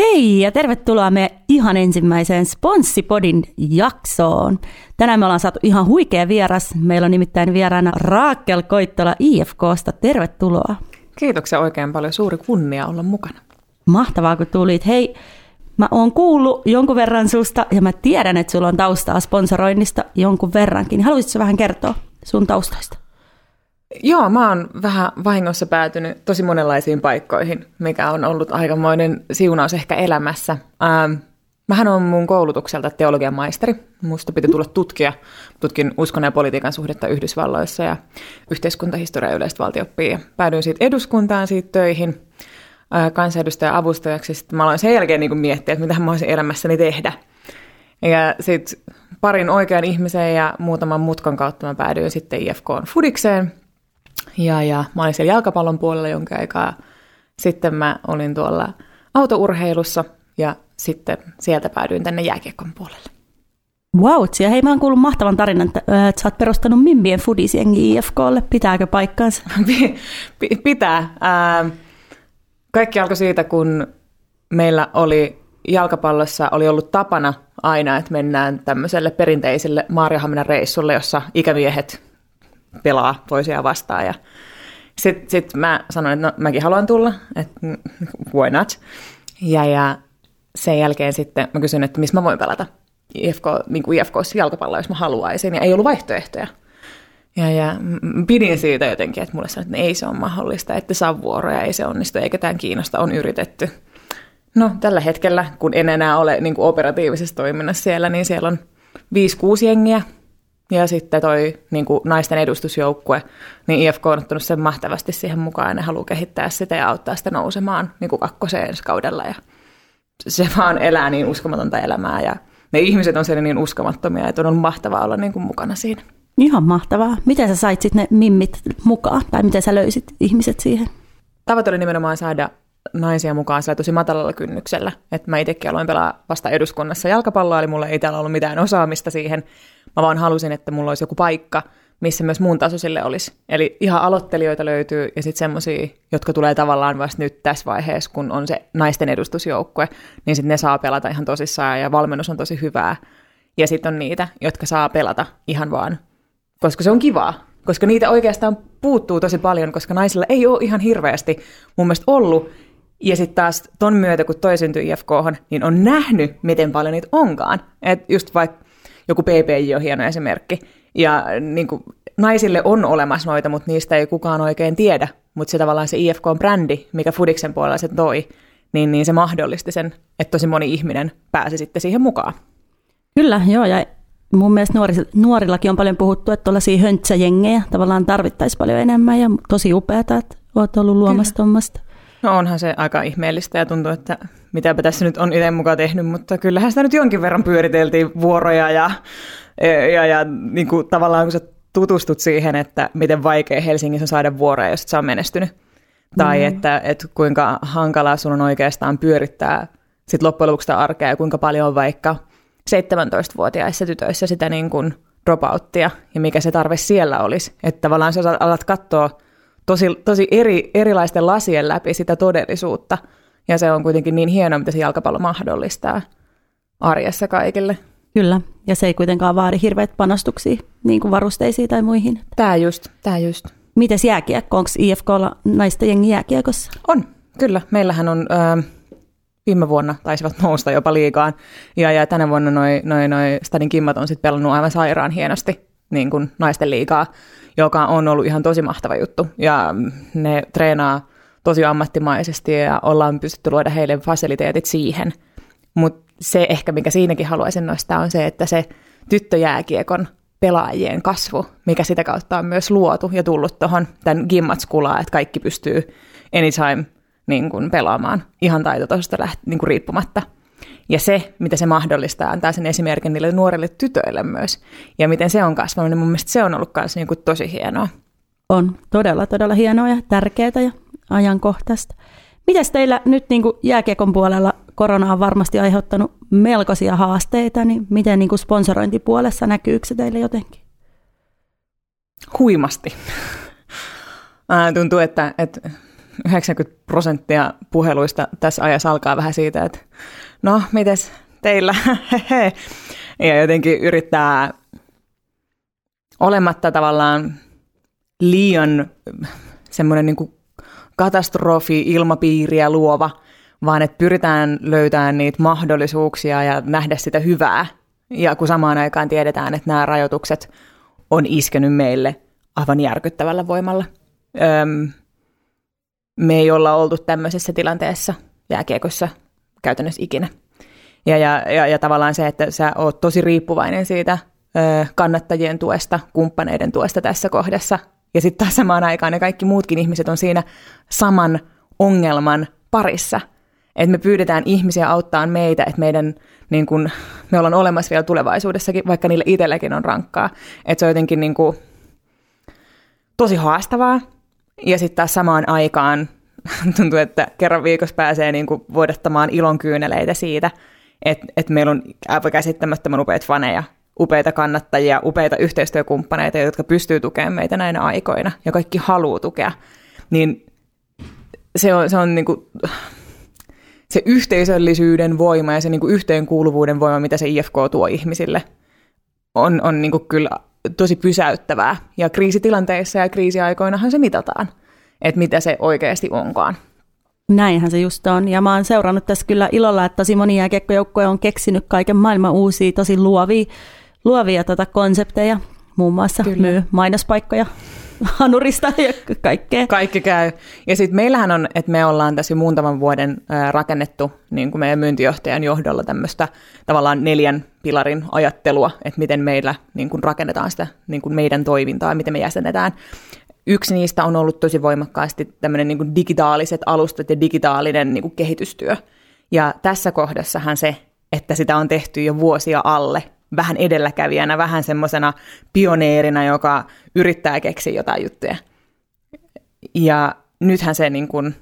Hei ja tervetuloa me ihan ensimmäiseen Sponssipodin jaksoon. Tänään me ollaan saatu ihan huikea vieras. Meillä on nimittäin vieraana Raakel Koittola IFKsta. Tervetuloa. Kiitoksia oikein paljon. Suuri kunnia olla mukana. Mahtavaa, kun tulit. Hei, mä oon kuullut jonkun verran susta ja mä tiedän, että sulla on taustaa sponsoroinnista jonkun verrankin. Haluaisitko vähän kertoa sun taustoista? Joo, mä oon vähän vahingossa päätynyt tosi monenlaisiin paikkoihin, mikä on ollut aikamoinen siunaus ehkä elämässä. Ähm, mähän on mun koulutukselta teologian maisteri. Musta piti tulla tutkija. Tutkin uskon ja politiikan suhdetta Yhdysvalloissa ja yhteiskuntahistoria yleistä valtioppia. Päädyin siitä eduskuntaan siitä töihin äh, kansanedustajan avustajaksi. Sitten mä aloin sen jälkeen niin miettiä, että mitä mä voisin elämässäni tehdä. Ja sitten parin oikean ihmisen ja muutaman mutkan kautta mä päädyin sitten IFKn Fudikseen – ja, ja mä olin siellä jalkapallon puolella jonkin aikaa. Sitten mä olin tuolla autourheilussa ja sitten sieltä päädyin tänne jääkiekon puolelle. Wow, ja hei mä oon kuullut mahtavan tarinan, että, että sä oot perustanut Mimbien Foodisjengi IFKlle. Pitääkö paikkaansa? Pitää. Kaikki alkoi siitä, kun meillä oli jalkapallossa oli ollut tapana aina, että mennään tämmöiselle perinteiselle Maariahaminan reissulle, jossa ikämiehet pelaa toisiaan vastaan. Ja sitten sit mä sanoin, että no, mäkin haluan tulla, että why not. Ja, ja sen jälkeen sitten mä kysyin, että missä mä voin pelata IFK, niin kuin IFKssa jalkapalloa, jos mä haluaisin. Ja ei ollut vaihtoehtoja. Ja, ja pidin siitä jotenkin, että mulle sanoi, että ei se ole mahdollista, että saa vuoroja, ei se onnistu, eikä tämän kiinnosta, on yritetty. No tällä hetkellä, kun en enää ole niin kuin operatiivisessa toiminnassa siellä, niin siellä on 5-6 jengiä, ja sitten toi niin kuin naisten edustusjoukkue, niin IFK on ottanut sen mahtavasti siihen mukaan ja ne haluaa kehittää sitä ja auttaa sitä nousemaan niin kuin kakkoseen ensi kaudella. Ja se vaan elää niin uskomatonta elämää ja ne ihmiset on siellä niin uskomattomia, että on ollut mahtavaa olla niin kuin mukana siinä. Ihan mahtavaa. Miten sä sait sitten ne mimmit mukaan tai miten sä löysit ihmiset siihen? Tavoite oli nimenomaan saada naisia mukaan sillä tosi matalalla kynnyksellä. Että mä itsekin aloin pelaa vasta eduskunnassa jalkapalloa, eli mulla ei täällä ollut mitään osaamista siihen. Mä vaan halusin, että mulla olisi joku paikka, missä myös muun tasoisille olisi. Eli ihan aloittelijoita löytyy ja sitten semmoisia, jotka tulee tavallaan vasta nyt tässä vaiheessa, kun on se naisten edustusjoukkue, niin sitten ne saa pelata ihan tosissaan ja valmennus on tosi hyvää. Ja sitten on niitä, jotka saa pelata ihan vaan, koska se on kivaa. Koska niitä oikeastaan puuttuu tosi paljon, koska naisilla ei ole ihan hirveästi mun mielestä ollut ja sitten taas ton myötä, kun toi syntyi IFK, niin on nähnyt, miten paljon niitä onkaan. Et just vaikka joku PPJ on hieno esimerkki. Ja niin kuin, naisille on olemassa noita, mutta niistä ei kukaan oikein tiedä. Mutta se tavallaan se IFK-brändi, mikä Fudiksen puolella se toi, niin, niin se mahdollisti sen, että tosi moni ihminen pääsi sitten siihen mukaan. Kyllä, joo, ja mun mielestä nuoris, nuorillakin on paljon puhuttu, että tuollaisia höntsäjengejä tavallaan tarvittaisiin paljon enemmän, ja tosi upeata, että olet ollut luomassa tuommoista. No onhan se aika ihmeellistä ja tuntuu, että mitäpä tässä nyt on itse mukaan tehnyt, mutta kyllähän sitä nyt jonkin verran pyöriteltiin vuoroja ja, ja, ja niin kuin tavallaan kun sä tutustut siihen, että miten vaikea Helsingissä on saada vuoroja, jos et sä on menestynyt. Tai mm. että, että kuinka hankalaa sun on oikeastaan pyörittää sit loppujen lopuksi sitä arkea ja kuinka paljon on vaikka 17-vuotiaissa tytöissä sitä niin kuin dropouttia ja mikä se tarve siellä olisi. Että tavallaan sä alat katsoa tosi, tosi eri, erilaisten lasien läpi sitä todellisuutta. Ja se on kuitenkin niin hienoa, mitä se jalkapallo mahdollistaa arjessa kaikille. Kyllä, ja se ei kuitenkaan vaadi hirveät panostuksia niin kuin varusteisiin tai muihin. Tämä just, tämä just. Mites jääkiekko? Onko IFKlla naisten jengi jääkiekossa? On, kyllä. Meillähän on... Ö, viime vuonna taisivat nousta jopa liikaan. Ja, ja tänä vuonna noin noi, noi Stadin kimmat on sitten pelannut aivan sairaan hienosti niin kuin naisten liikaa joka on ollut ihan tosi mahtava juttu. Ja ne treenaa tosi ammattimaisesti ja ollaan pystytty luoda heille fasiliteetit siihen. Mutta se ehkä, mikä siinäkin haluaisin nostaa, on se, että se tyttöjääkiekon pelaajien kasvu, mikä sitä kautta on myös luotu ja tullut tuohon tämän gimmatskulaa, että kaikki pystyy anytime niin kuin pelaamaan ihan taitotasosta niin kuin riippumatta – ja se, mitä se mahdollistaa, antaa sen esimerkin niille nuorille tytöille myös. Ja miten se on kasvanut, niin mun mielestä se on ollut myös niin kuin tosi hienoa. On todella, todella hienoa ja tärkeää ja ajankohtaista. Mitäs teillä nyt niin kuin jääkiekon puolella korona on varmasti aiheuttanut melkoisia haasteita, niin miten niin kuin sponsorointipuolessa näkyykö se teille jotenkin? Huimasti. Tuntuu, että, että 90 prosenttia puheluista tässä ajassa alkaa vähän siitä, että no, mites teillä? ja jotenkin yrittää olematta tavallaan liian semmoinen niin katastrofi ilmapiiriä luova, vaan että pyritään löytämään niitä mahdollisuuksia ja nähdä sitä hyvää. Ja kun samaan aikaan tiedetään, että nämä rajoitukset on iskenyt meille aivan järkyttävällä voimalla. Öm, me ei olla oltu tämmöisessä tilanteessa jääkiekossa käytännössä ikinä. Ja, ja, ja, ja tavallaan se, että sä oot tosi riippuvainen siitä ö, kannattajien tuesta, kumppaneiden tuesta tässä kohdassa. Ja sitten taas samaan aikaan ne kaikki muutkin ihmiset on siinä saman ongelman parissa. Että me pyydetään ihmisiä auttaa meitä, että meidän, niin kun, me ollaan olemassa vielä tulevaisuudessakin, vaikka niille itselläkin on rankkaa. Että se on jotenkin niin kun, tosi haastavaa. Ja sitten taas samaan aikaan tuntuu, että kerran viikossa pääsee niin kuin vuodattamaan ilon kyyneleitä siitä, että, että meillä on aivan käsittämättömän upeita faneja, upeita kannattajia, upeita yhteistyökumppaneita, jotka pystyy tukemaan meitä näinä aikoina, ja kaikki haluaa tukea. Niin se on, se on niin kuin, se yhteisöllisyyden voima ja se niin kuin yhteenkuuluvuuden voima, mitä se IFK tuo ihmisille, on, on niin kuin kyllä tosi pysäyttävää. Ja kriisitilanteissa ja kriisiaikoinahan se mitataan, että mitä se oikeasti onkaan. Näinhän se just on. Ja mä oon seurannut tässä kyllä ilolla, että tosi moni jääkiekkojoukkoja on keksinyt kaiken maailman uusia, tosi luovia, luovia tota konsepteja. Muun muassa kyllä. myy mainospaikkoja hanurista ja kaikkea. Kaikki käy. Ja sitten meillähän on, että me ollaan tässä jo muutaman vuoden rakennettu niin kuin meidän myyntijohtajan johdolla tämmöistä tavallaan neljän pilarin ajattelua, että miten meillä niin kuin rakennetaan sitä niin kuin meidän toimintaa, miten me jäsenetään. Yksi niistä on ollut tosi voimakkaasti tämmöinen niin kuin digitaaliset alustat ja digitaalinen niin kuin kehitystyö. Ja tässä kohdassahan se, että sitä on tehty jo vuosia alle vähän edelläkävijänä, vähän semmoisena pioneerina, joka yrittää keksiä jotain juttuja. Ja nythän se niin kuin,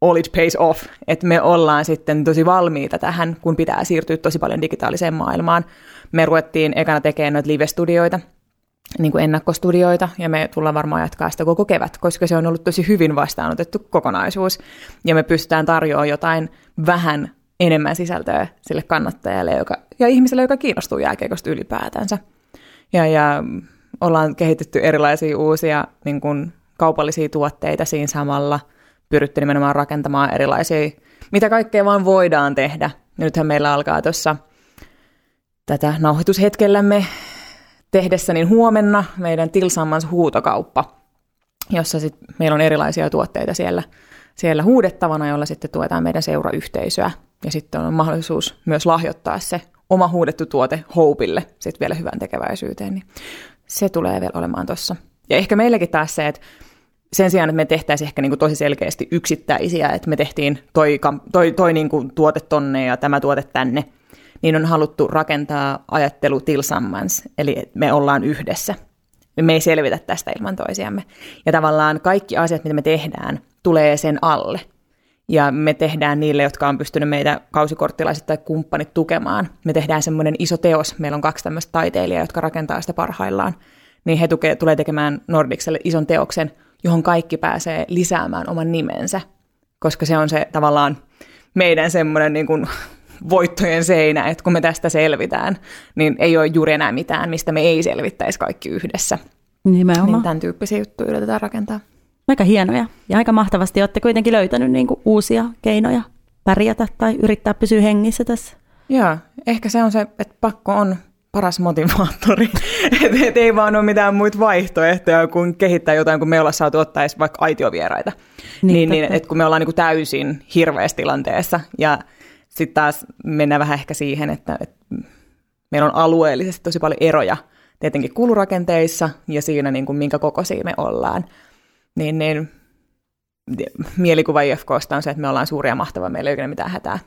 all it pays off, että me ollaan sitten tosi valmiita tähän, kun pitää siirtyä tosi paljon digitaaliseen maailmaan. Me ruvettiin ekana tekemään noita live-studioita, niin kuin ennakkostudioita, ja me tullaan varmaan jatkaa sitä koko kevät, koska se on ollut tosi hyvin vastaanotettu kokonaisuus, ja me pystytään tarjoamaan jotain vähän enemmän sisältöä sille kannattajalle joka, ja ihmiselle, joka kiinnostuu jääkiekosta ylipäätänsä. Ja, ja ollaan kehitetty erilaisia uusia niin kuin, kaupallisia tuotteita siinä samalla, pyritty nimenomaan rakentamaan erilaisia, mitä kaikkea vaan voidaan tehdä. Nythän meillä alkaa tuossa tätä nauhoitushetkellämme tehdessä niin huomenna meidän Tilsammans huutokauppa, jossa sit meillä on erilaisia tuotteita siellä, siellä huudettavana, jolla sitten tuetaan meidän seurayhteisöä ja sitten on mahdollisuus myös lahjoittaa se oma huudettu tuote Hopeille sitten vielä hyvän tekeväisyyteen, niin se tulee vielä olemaan tuossa. Ja ehkä meilläkin taas se, että sen sijaan, että me tehtäisiin ehkä niin kuin tosi selkeästi yksittäisiä, että me tehtiin toi, toi, toi niin kuin tuote tonne ja tämä tuote tänne, niin on haluttu rakentaa ajattelu tilsammans, eli me ollaan yhdessä. Me ei selvitä tästä ilman toisiamme. Ja tavallaan kaikki asiat, mitä me tehdään, tulee sen alle ja me tehdään niille, jotka on pystynyt meitä kausikorttilaiset tai kumppanit tukemaan. Me tehdään semmoinen iso teos, meillä on kaksi tämmöistä taiteilijaa, jotka rakentaa sitä parhaillaan, niin he tuke, tulee tekemään Nordicselle ison teoksen, johon kaikki pääsee lisäämään oman nimensä, koska se on se tavallaan meidän semmoinen niin kuin voittojen seinä, että kun me tästä selvitään, niin ei ole juuri enää mitään, mistä me ei selvittäisi kaikki yhdessä. Nimenomaan. Niin tämän tyyppisiä juttuja yritetään rakentaa. Aika hienoja ja aika mahtavasti olette kuitenkin löytänyt niin kuin uusia keinoja pärjätä tai yrittää pysyä hengissä tässä. Joo, ehkä se on se, että pakko on paras motivaattori. että et ei vaan ole mitään muita vaihtoehtoja kuin kehittää jotain, kun me ollaan saatu ottaa edes vaikka aitiovieraita. Niin, niin, niin että kun me ollaan niin kuin täysin hirveässä tilanteessa ja sitten taas mennään vähän ehkä siihen, että, että meillä on alueellisesti tosi paljon eroja tietenkin kulurakenteissa ja siinä, niin kuin minkä kokoisia me ollaan niin, niin mielikuva IFKsta on se, että me ollaan suuria mahtava, meillä ei ole mitään hätää.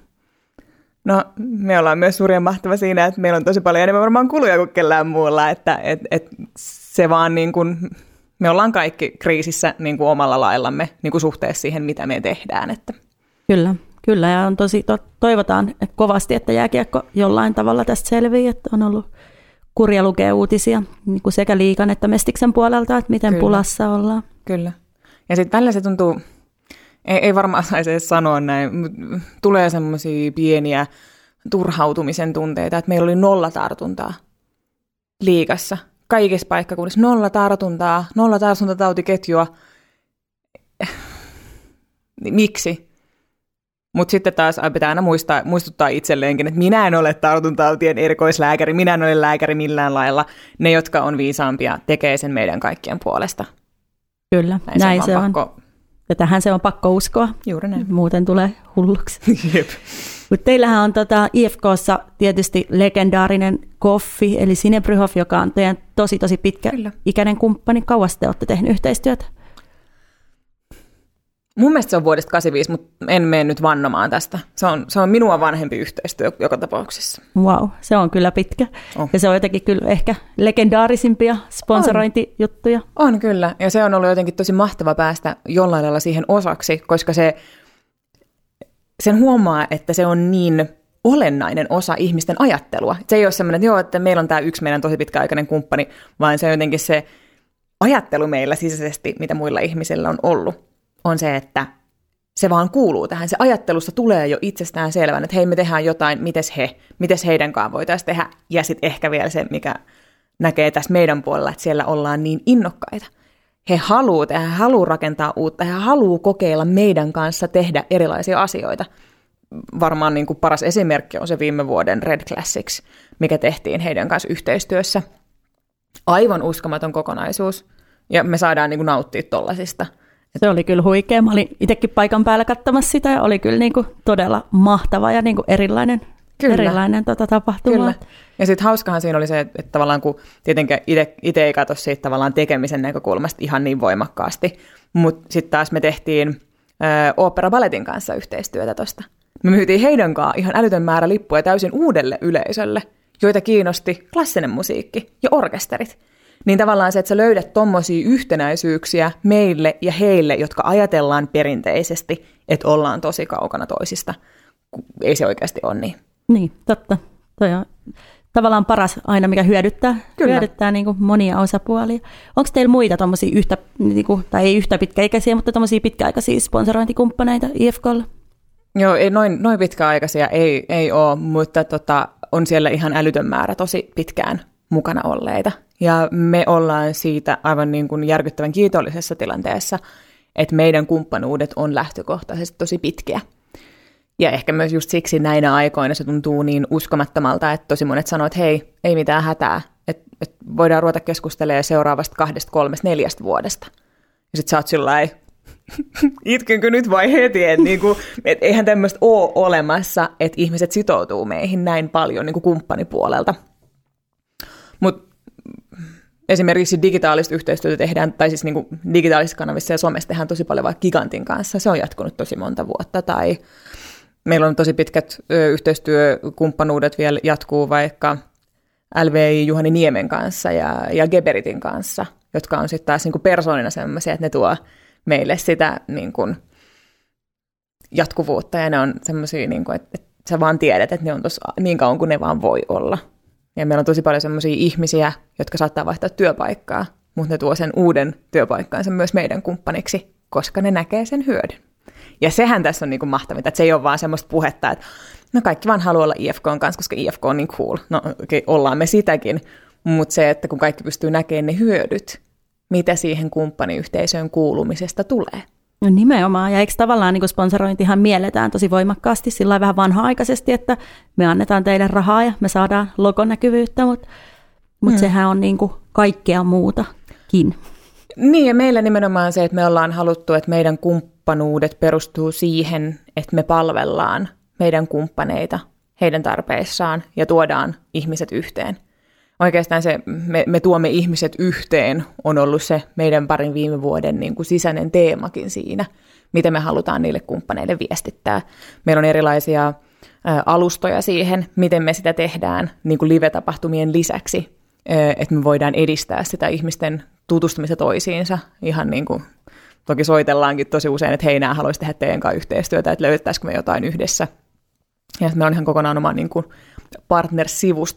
No, me ollaan myös suuria mahtava siinä, että meillä on tosi paljon enemmän varmaan kuluja kuin kellään muulla, että et, et se vaan niin kuin, me ollaan kaikki kriisissä niin kuin omalla laillamme niin kuin suhteessa siihen, mitä me tehdään. Että. Kyllä, kyllä, ja on tosi, to, toivotaan että kovasti, että jääkiekko jollain tavalla tästä selviää, että on ollut kurja lukea uutisia niin kuin sekä liikan että mestiksen puolelta, että miten Kyllä. pulassa ollaan. Kyllä. Ja sitten välillä se tuntuu, ei, ei varmaan saisi edes sanoa näin, mutta tulee semmoisia pieniä turhautumisen tunteita, että meillä oli nolla tartuntaa liikassa. Kaikissa paikkakunnissa nolla tartuntaa, nolla tartuntatautiketjua. Miksi? Mutta sitten taas pitää aina muistaa, muistuttaa itselleenkin, että minä en ole tartuntatautien erikoislääkäri, minä en ole lääkäri millään lailla. Ne, jotka on viisaampia, tekee sen meidän kaikkien puolesta. Kyllä, näin, näin se on. Pakko... Ja tähän se on pakko uskoa. Juuri näin. Muuten tulee hulluksi. Jep. Mutta teillähän on tota IFKssa tietysti legendaarinen Koffi, eli Sinebryhoff, joka on teidän tosi tosi pitkä Kyllä. ikäinen kumppani. Kauas te olette tehneet yhteistyötä? Mun mielestä se on vuodesta 85, mutta en mene nyt vannomaan tästä. Se on, se on minua vanhempi yhteistyö joka tapauksessa. Wow, se on kyllä pitkä. Oh. Ja se on jotenkin kyllä ehkä legendaarisimpia sponsorointijuttuja. On. on kyllä, ja se on ollut jotenkin tosi mahtava päästä jollain lailla siihen osaksi, koska se, sen huomaa, että se on niin olennainen osa ihmisten ajattelua. Se ei ole semmoinen, että joo, että meillä on tämä yksi meidän tosi pitkäaikainen kumppani, vaan se on jotenkin se ajattelu meillä sisäisesti, mitä muilla ihmisillä on ollut on se, että se vaan kuuluu tähän. Se ajattelusta tulee jo itsestään selvän, että hei, me tehdään jotain, mites he, mites heidän kanssaan voitaisiin tehdä. Ja sitten ehkä vielä se, mikä näkee tässä meidän puolella, että siellä ollaan niin innokkaita. He haluaa tehdä, he haluaa rakentaa uutta, he haluaa kokeilla meidän kanssa tehdä erilaisia asioita. Varmaan niin kuin paras esimerkki on se viime vuoden Red Classics, mikä tehtiin heidän kanssa yhteistyössä. Aivan uskomaton kokonaisuus, ja me saadaan niin kuin nauttia tollasista – se oli kyllä huikea. Mä olin itsekin paikan päällä katsomassa sitä ja oli kyllä niin kuin todella mahtava ja niin kuin erilainen, kyllä. erilainen tota tapahtuma. Kyllä. Ja sitten hauskahan siinä oli se, että, että tavallaan kun tietenkin itse ei katso siitä tavallaan tekemisen näkökulmasta ihan niin voimakkaasti, mutta sitten taas me tehtiin opera Balletin kanssa yhteistyötä tuosta. Me myytiin heidän kanssaan ihan älytön määrä lippuja täysin uudelle yleisölle, joita kiinnosti klassinen musiikki ja orkesterit. Niin tavallaan se, että sä löydät tommosia yhtenäisyyksiä meille ja heille, jotka ajatellaan perinteisesti, että ollaan tosi kaukana toisista. Ei se oikeasti ole niin. Niin, totta. Toi on tavallaan paras aina, mikä hyödyttää, Kyllä. hyödyttää niin kuin monia osapuolia. Onko teillä muita tommosia yhtä, niin kuin, tai ei yhtä pitkäikäisiä, mutta tommosia pitkäaikaisia sponsorointikumppaneita IFKlla? Joo, ei, noin, noin pitkäaikaisia ei, ei ole, mutta tota, on siellä ihan älytön määrä tosi pitkään mukana olleita. Ja me ollaan siitä aivan niin kuin järkyttävän kiitollisessa tilanteessa, että meidän kumppanuudet on lähtökohtaisesti tosi pitkiä. Ja ehkä myös just siksi näinä aikoina se tuntuu niin uskomattomalta, että tosi monet sanoo, että hei, ei mitään hätää, että, että voidaan ruveta keskustelemaan seuraavasta kahdesta, kolmesta, neljästä vuodesta. Ja sit sä oot sillä itkenkö nyt vai heti, että niinku, et eihän tämmöistä ole olemassa, että ihmiset sitoutuu meihin näin paljon niinku kumppanipuolelta. Mutta esimerkiksi digitaalista yhteistyötä tehdään, tai siis niin kuin digitaalisissa kanavissa ja somessa tehdään tosi paljon vaikka Gigantin kanssa. Se on jatkunut tosi monta vuotta. Tai meillä on tosi pitkät yhteistyökumppanuudet vielä jatkuu vaikka LVI Juhani Niemen kanssa ja, ja Geberitin kanssa, jotka on sitten taas niin kuin persoonina sellaisia, että ne tuo meille sitä niin kuin jatkuvuutta ja ne on semmoisia, niin kuin, että, että sä vaan tiedät, että ne on tuossa niin kauan kuin ne vaan voi olla. Ja meillä on tosi paljon sellaisia ihmisiä, jotka saattaa vaihtaa työpaikkaa, mutta ne tuo sen uuden työpaikkaansa myös meidän kumppaniksi, koska ne näkee sen hyödyn. Ja sehän tässä on niin kuin mahtavinta, että se ei ole vaan semmoista puhetta, että no kaikki vaan haluaa olla IFK kanssa, koska IFK on niin cool. No okay, ollaan me sitäkin, mutta se, että kun kaikki pystyy näkemään ne hyödyt, mitä siihen kumppaniyhteisöön kuulumisesta tulee. No nimenomaan, ja eikö tavallaan niin sponsorointihan mielletään tosi voimakkaasti sillä vähän vanha-aikaisesti, että me annetaan teille rahaa ja me saadaan logonäkyvyyttä, mutta, mutta hmm. sehän on niin kuin kaikkea muutakin. Niin, ja meillä nimenomaan se, että me ollaan haluttu, että meidän kumppanuudet perustuu siihen, että me palvellaan meidän kumppaneita heidän tarpeissaan ja tuodaan ihmiset yhteen – oikeastaan se, me, me tuomme ihmiset yhteen, on ollut se meidän parin viime vuoden niin kuin sisäinen teemakin siinä, mitä me halutaan niille kumppaneille viestittää. Meillä on erilaisia alustoja siihen, miten me sitä tehdään niin kuin live-tapahtumien lisäksi, että me voidaan edistää sitä ihmisten tutustumista toisiinsa ihan niin kuin Toki soitellaankin tosi usein, että hei, nämä haluaisi tehdä teidän kanssa yhteistyötä, että löytäisikö me jotain yhdessä. Ja me on ihan kokonaan oma niin kuin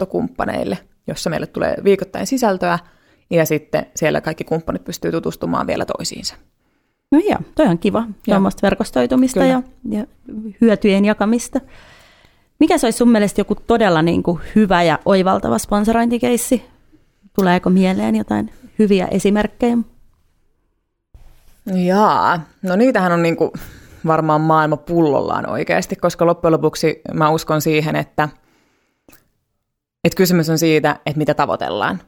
kumppaneille, jossa meille tulee viikoittain sisältöä, ja sitten siellä kaikki kumppanit pystyy tutustumaan vielä toisiinsa. No joo, toi on kiva. Tuommoista verkostoitumista ja, ja hyötyjen jakamista. Mikä se olisi sun mielestä joku todella niin kuin hyvä ja oivaltava sponsorointikeissi? Tuleeko mieleen jotain hyviä esimerkkejä? Jaa, no niitähän on niin kuin varmaan maailma pullollaan oikeasti, koska loppujen lopuksi mä uskon siihen, että, että kysymys on siitä, että mitä tavoitellaan.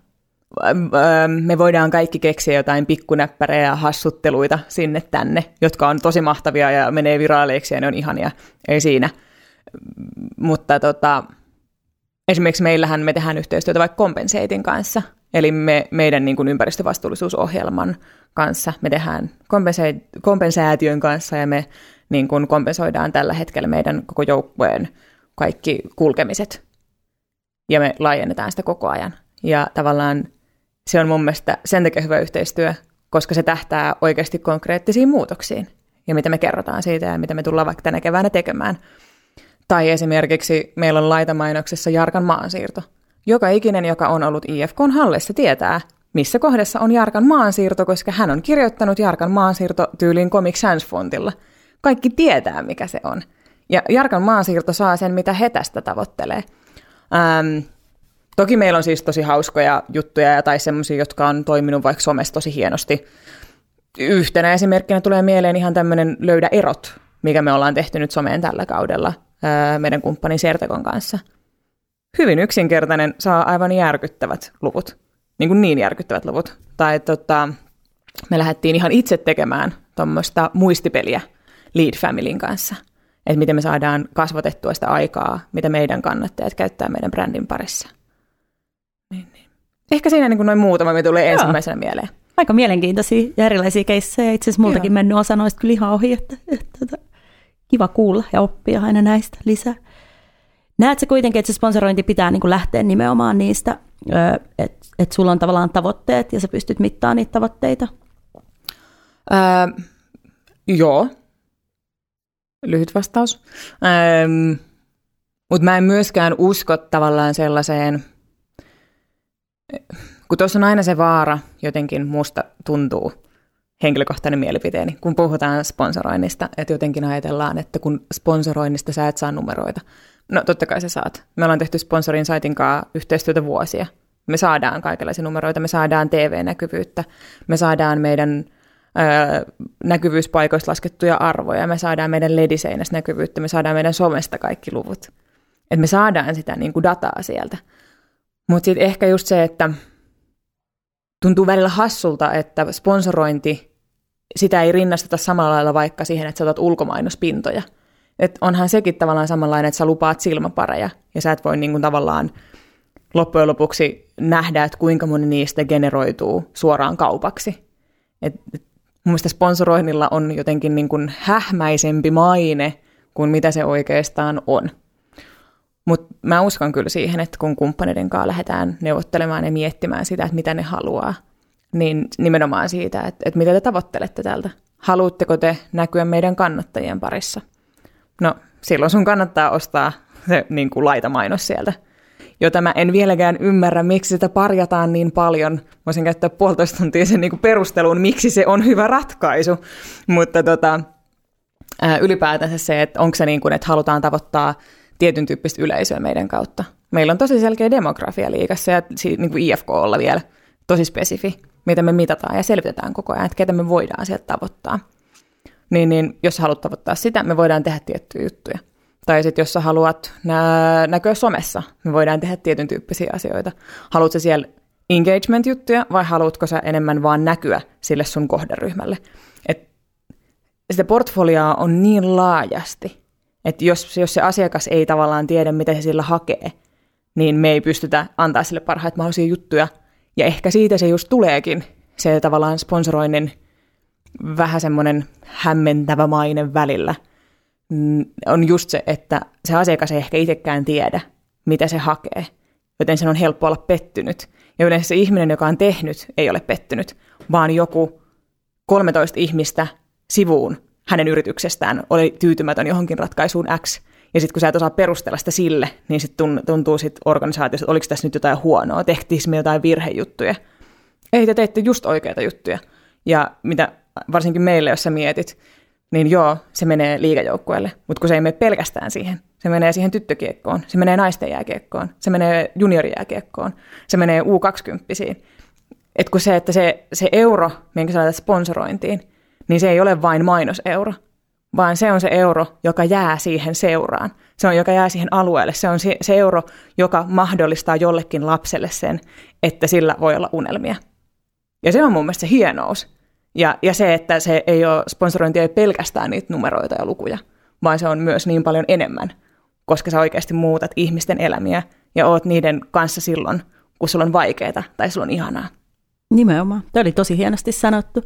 Me voidaan kaikki keksiä jotain pikkunäppärejä ja hassutteluita sinne tänne, jotka on tosi mahtavia ja menee viraaleiksi ja ne on ihania. Ei siinä. Mutta tota, esimerkiksi meillähän me tehdään yhteistyötä vaikka Compenseitin kanssa, eli me, meidän niin kuin ympäristövastuullisuusohjelman kanssa me tehdään kompensaation kanssa ja me niin kuin kompensoidaan tällä hetkellä meidän koko joukkueen kaikki kulkemiset. Ja me laajennetaan sitä koko ajan. Ja tavallaan se on mun mielestä sen takia hyvä yhteistyö, koska se tähtää oikeasti konkreettisiin muutoksiin. Ja mitä me kerrotaan siitä ja mitä me tullaan vaikka tänä keväänä tekemään. Tai esimerkiksi meillä on laitamainoksessa Jarkan maansiirto. Joka ikinen, joka on ollut IFKn hallissa, tietää, missä kohdassa on Jarkan maansiirto, koska hän on kirjoittanut Jarkan maansiirto tyyliin Comic Sans fontilla. Kaikki tietää, mikä se on. Ja Jarkan maansiirto saa sen, mitä he tästä tavoittelee. Ähm, toki meillä on siis tosi hauskoja juttuja tai semmoisia, jotka on toiminut vaikka somessa tosi hienosti. Yhtenä esimerkkinä tulee mieleen ihan tämmöinen löydä erot, mikä me ollaan tehty nyt someen tällä kaudella äh, meidän kumppanin Sertekon kanssa. Hyvin yksinkertainen, saa aivan järkyttävät luvut niin, kuin niin järkyttävät luvut. Tai tota, me lähdettiin ihan itse tekemään tuommoista muistipeliä Lead Familyn kanssa. Että miten me saadaan kasvatettua sitä aikaa, mitä meidän kannattajat käyttää meidän brändin parissa. Niin, niin. Ehkä siinä niin kuin noin muutama, mitä tulee Joo. ensimmäisenä mieleen. Aika mielenkiintoisia ja erilaisia keissejä. Itse asiassa multakin Joo. mennyt osa noista kyllä ihan ohi, että, että, että että kiva kuulla ja oppia aina näistä lisää. Näetkö kuitenkin, että se sponsorointi pitää niin kuin lähteä nimenomaan niistä, että et sulla on tavallaan tavoitteet ja sä pystyt mittaamaan niitä tavoitteita? Öö, joo. Lyhyt vastaus. Öö, Mutta mä en myöskään usko tavallaan sellaiseen, kun tuossa on aina se vaara, jotenkin musta tuntuu, henkilökohtainen mielipiteeni, kun puhutaan sponsoroinnista, että jotenkin ajatellaan, että kun sponsoroinnista sä et saa numeroita. No totta kai sä saat. Me ollaan tehty sponsorin saitin kanssa yhteistyötä vuosia. Me saadaan kaikenlaisia numeroita, me saadaan TV-näkyvyyttä, me saadaan meidän näkyvyyspaikoista laskettuja arvoja, me saadaan meidän lediseinässä näkyvyyttä, me saadaan meidän somesta kaikki luvut. Et me saadaan sitä niin kuin dataa sieltä. Mutta sitten ehkä just se, että tuntuu välillä hassulta, että sponsorointi, sitä ei rinnasteta samalla lailla vaikka siihen, että sä otat ulkomainospintoja. Et onhan sekin tavallaan samanlainen, että sä lupaat silmäpareja ja sä et voi niin kuin tavallaan loppujen lopuksi nähdä, että kuinka moni niistä generoituu suoraan kaupaksi. Et, et, mun mielestä sponsoroinnilla on jotenkin niin kuin hähmäisempi maine kuin mitä se oikeastaan on. Mutta mä uskon kyllä siihen, että kun kumppaneiden kanssa lähdetään neuvottelemaan ja miettimään sitä, että mitä ne haluaa, niin nimenomaan siitä, että, että mitä te tavoittelette tältä. Haluatteko te näkyä meidän kannattajien parissa? No, silloin sun kannattaa ostaa se niin kuin laitamainos sieltä, jota mä en vieläkään ymmärrä, miksi sitä parjataan niin paljon. Voisin käyttää puolitoista tuntia sen niin perusteluun, miksi se on hyvä ratkaisu. Mutta tota, ylipäätänsä se, että onko se niin kuin, että halutaan tavoittaa tietyn tyyppistä yleisöä meidän kautta. Meillä on tosi selkeä demografia liikassa ja niin kuin IFKlla vielä tosi spesifi, mitä me mitataan ja selvitetään koko ajan, että ketä me voidaan sieltä tavoittaa. Niin, niin jos haluat tavoittaa sitä, me voidaan tehdä tiettyjä juttuja. Tai sitten jos sä haluat nä- näkyä somessa, me voidaan tehdä tietyn tyyppisiä asioita. Haluatko siellä engagement-juttuja vai haluatko sä enemmän vaan näkyä sille sun kohderyhmälle? Et sitä portfoliaa on niin laajasti, että jos, jos se asiakas ei tavallaan tiedä, mitä se sillä hakee, niin me ei pystytä antaa sille parhaita mahdollisia juttuja. Ja ehkä siitä se just tuleekin, se tavallaan sponsoroinnin vähän semmoinen hämmentävä maine välillä, on just se, että se asiakas ei ehkä itsekään tiedä, mitä se hakee, joten sen on helppo olla pettynyt. Ja yleensä se ihminen, joka on tehnyt, ei ole pettynyt, vaan joku 13 ihmistä sivuun hänen yrityksestään oli tyytymätön johonkin ratkaisuun X. Ja sitten kun sä et osaa perustella sitä sille, niin sitten tuntuu sit organisaatiossa, että oliko tässä nyt jotain huonoa, tehtiin me jotain virhejuttuja. Ei, te teette just oikeita juttuja. Ja mitä varsinkin meille, jos sä mietit, niin joo, se menee liigajoukkueelle, mutta kun se ei mene pelkästään siihen. Se menee siihen tyttökiekkoon, se menee naisten jääkiekkoon, se menee juniorijääkiekkoon, se menee U20. Et kun se, että se, se euro, minkä sä laitat sponsorointiin, niin se ei ole vain mainoseuro, vaan se on se euro, joka jää siihen seuraan. Se on, joka jää siihen alueelle. Se on se, se euro, joka mahdollistaa jollekin lapselle sen, että sillä voi olla unelmia. Ja se on mun mielestä se hienous. Ja, ja se, että se ei ole, sponsorointi ei pelkästään niitä numeroita ja lukuja, vaan se on myös niin paljon enemmän, koska sä oikeasti muutat ihmisten elämiä ja oot niiden kanssa silloin, kun sulla on vaikeaa tai sulla on ihanaa. Nimenomaan. Tämä oli tosi hienosti sanottu.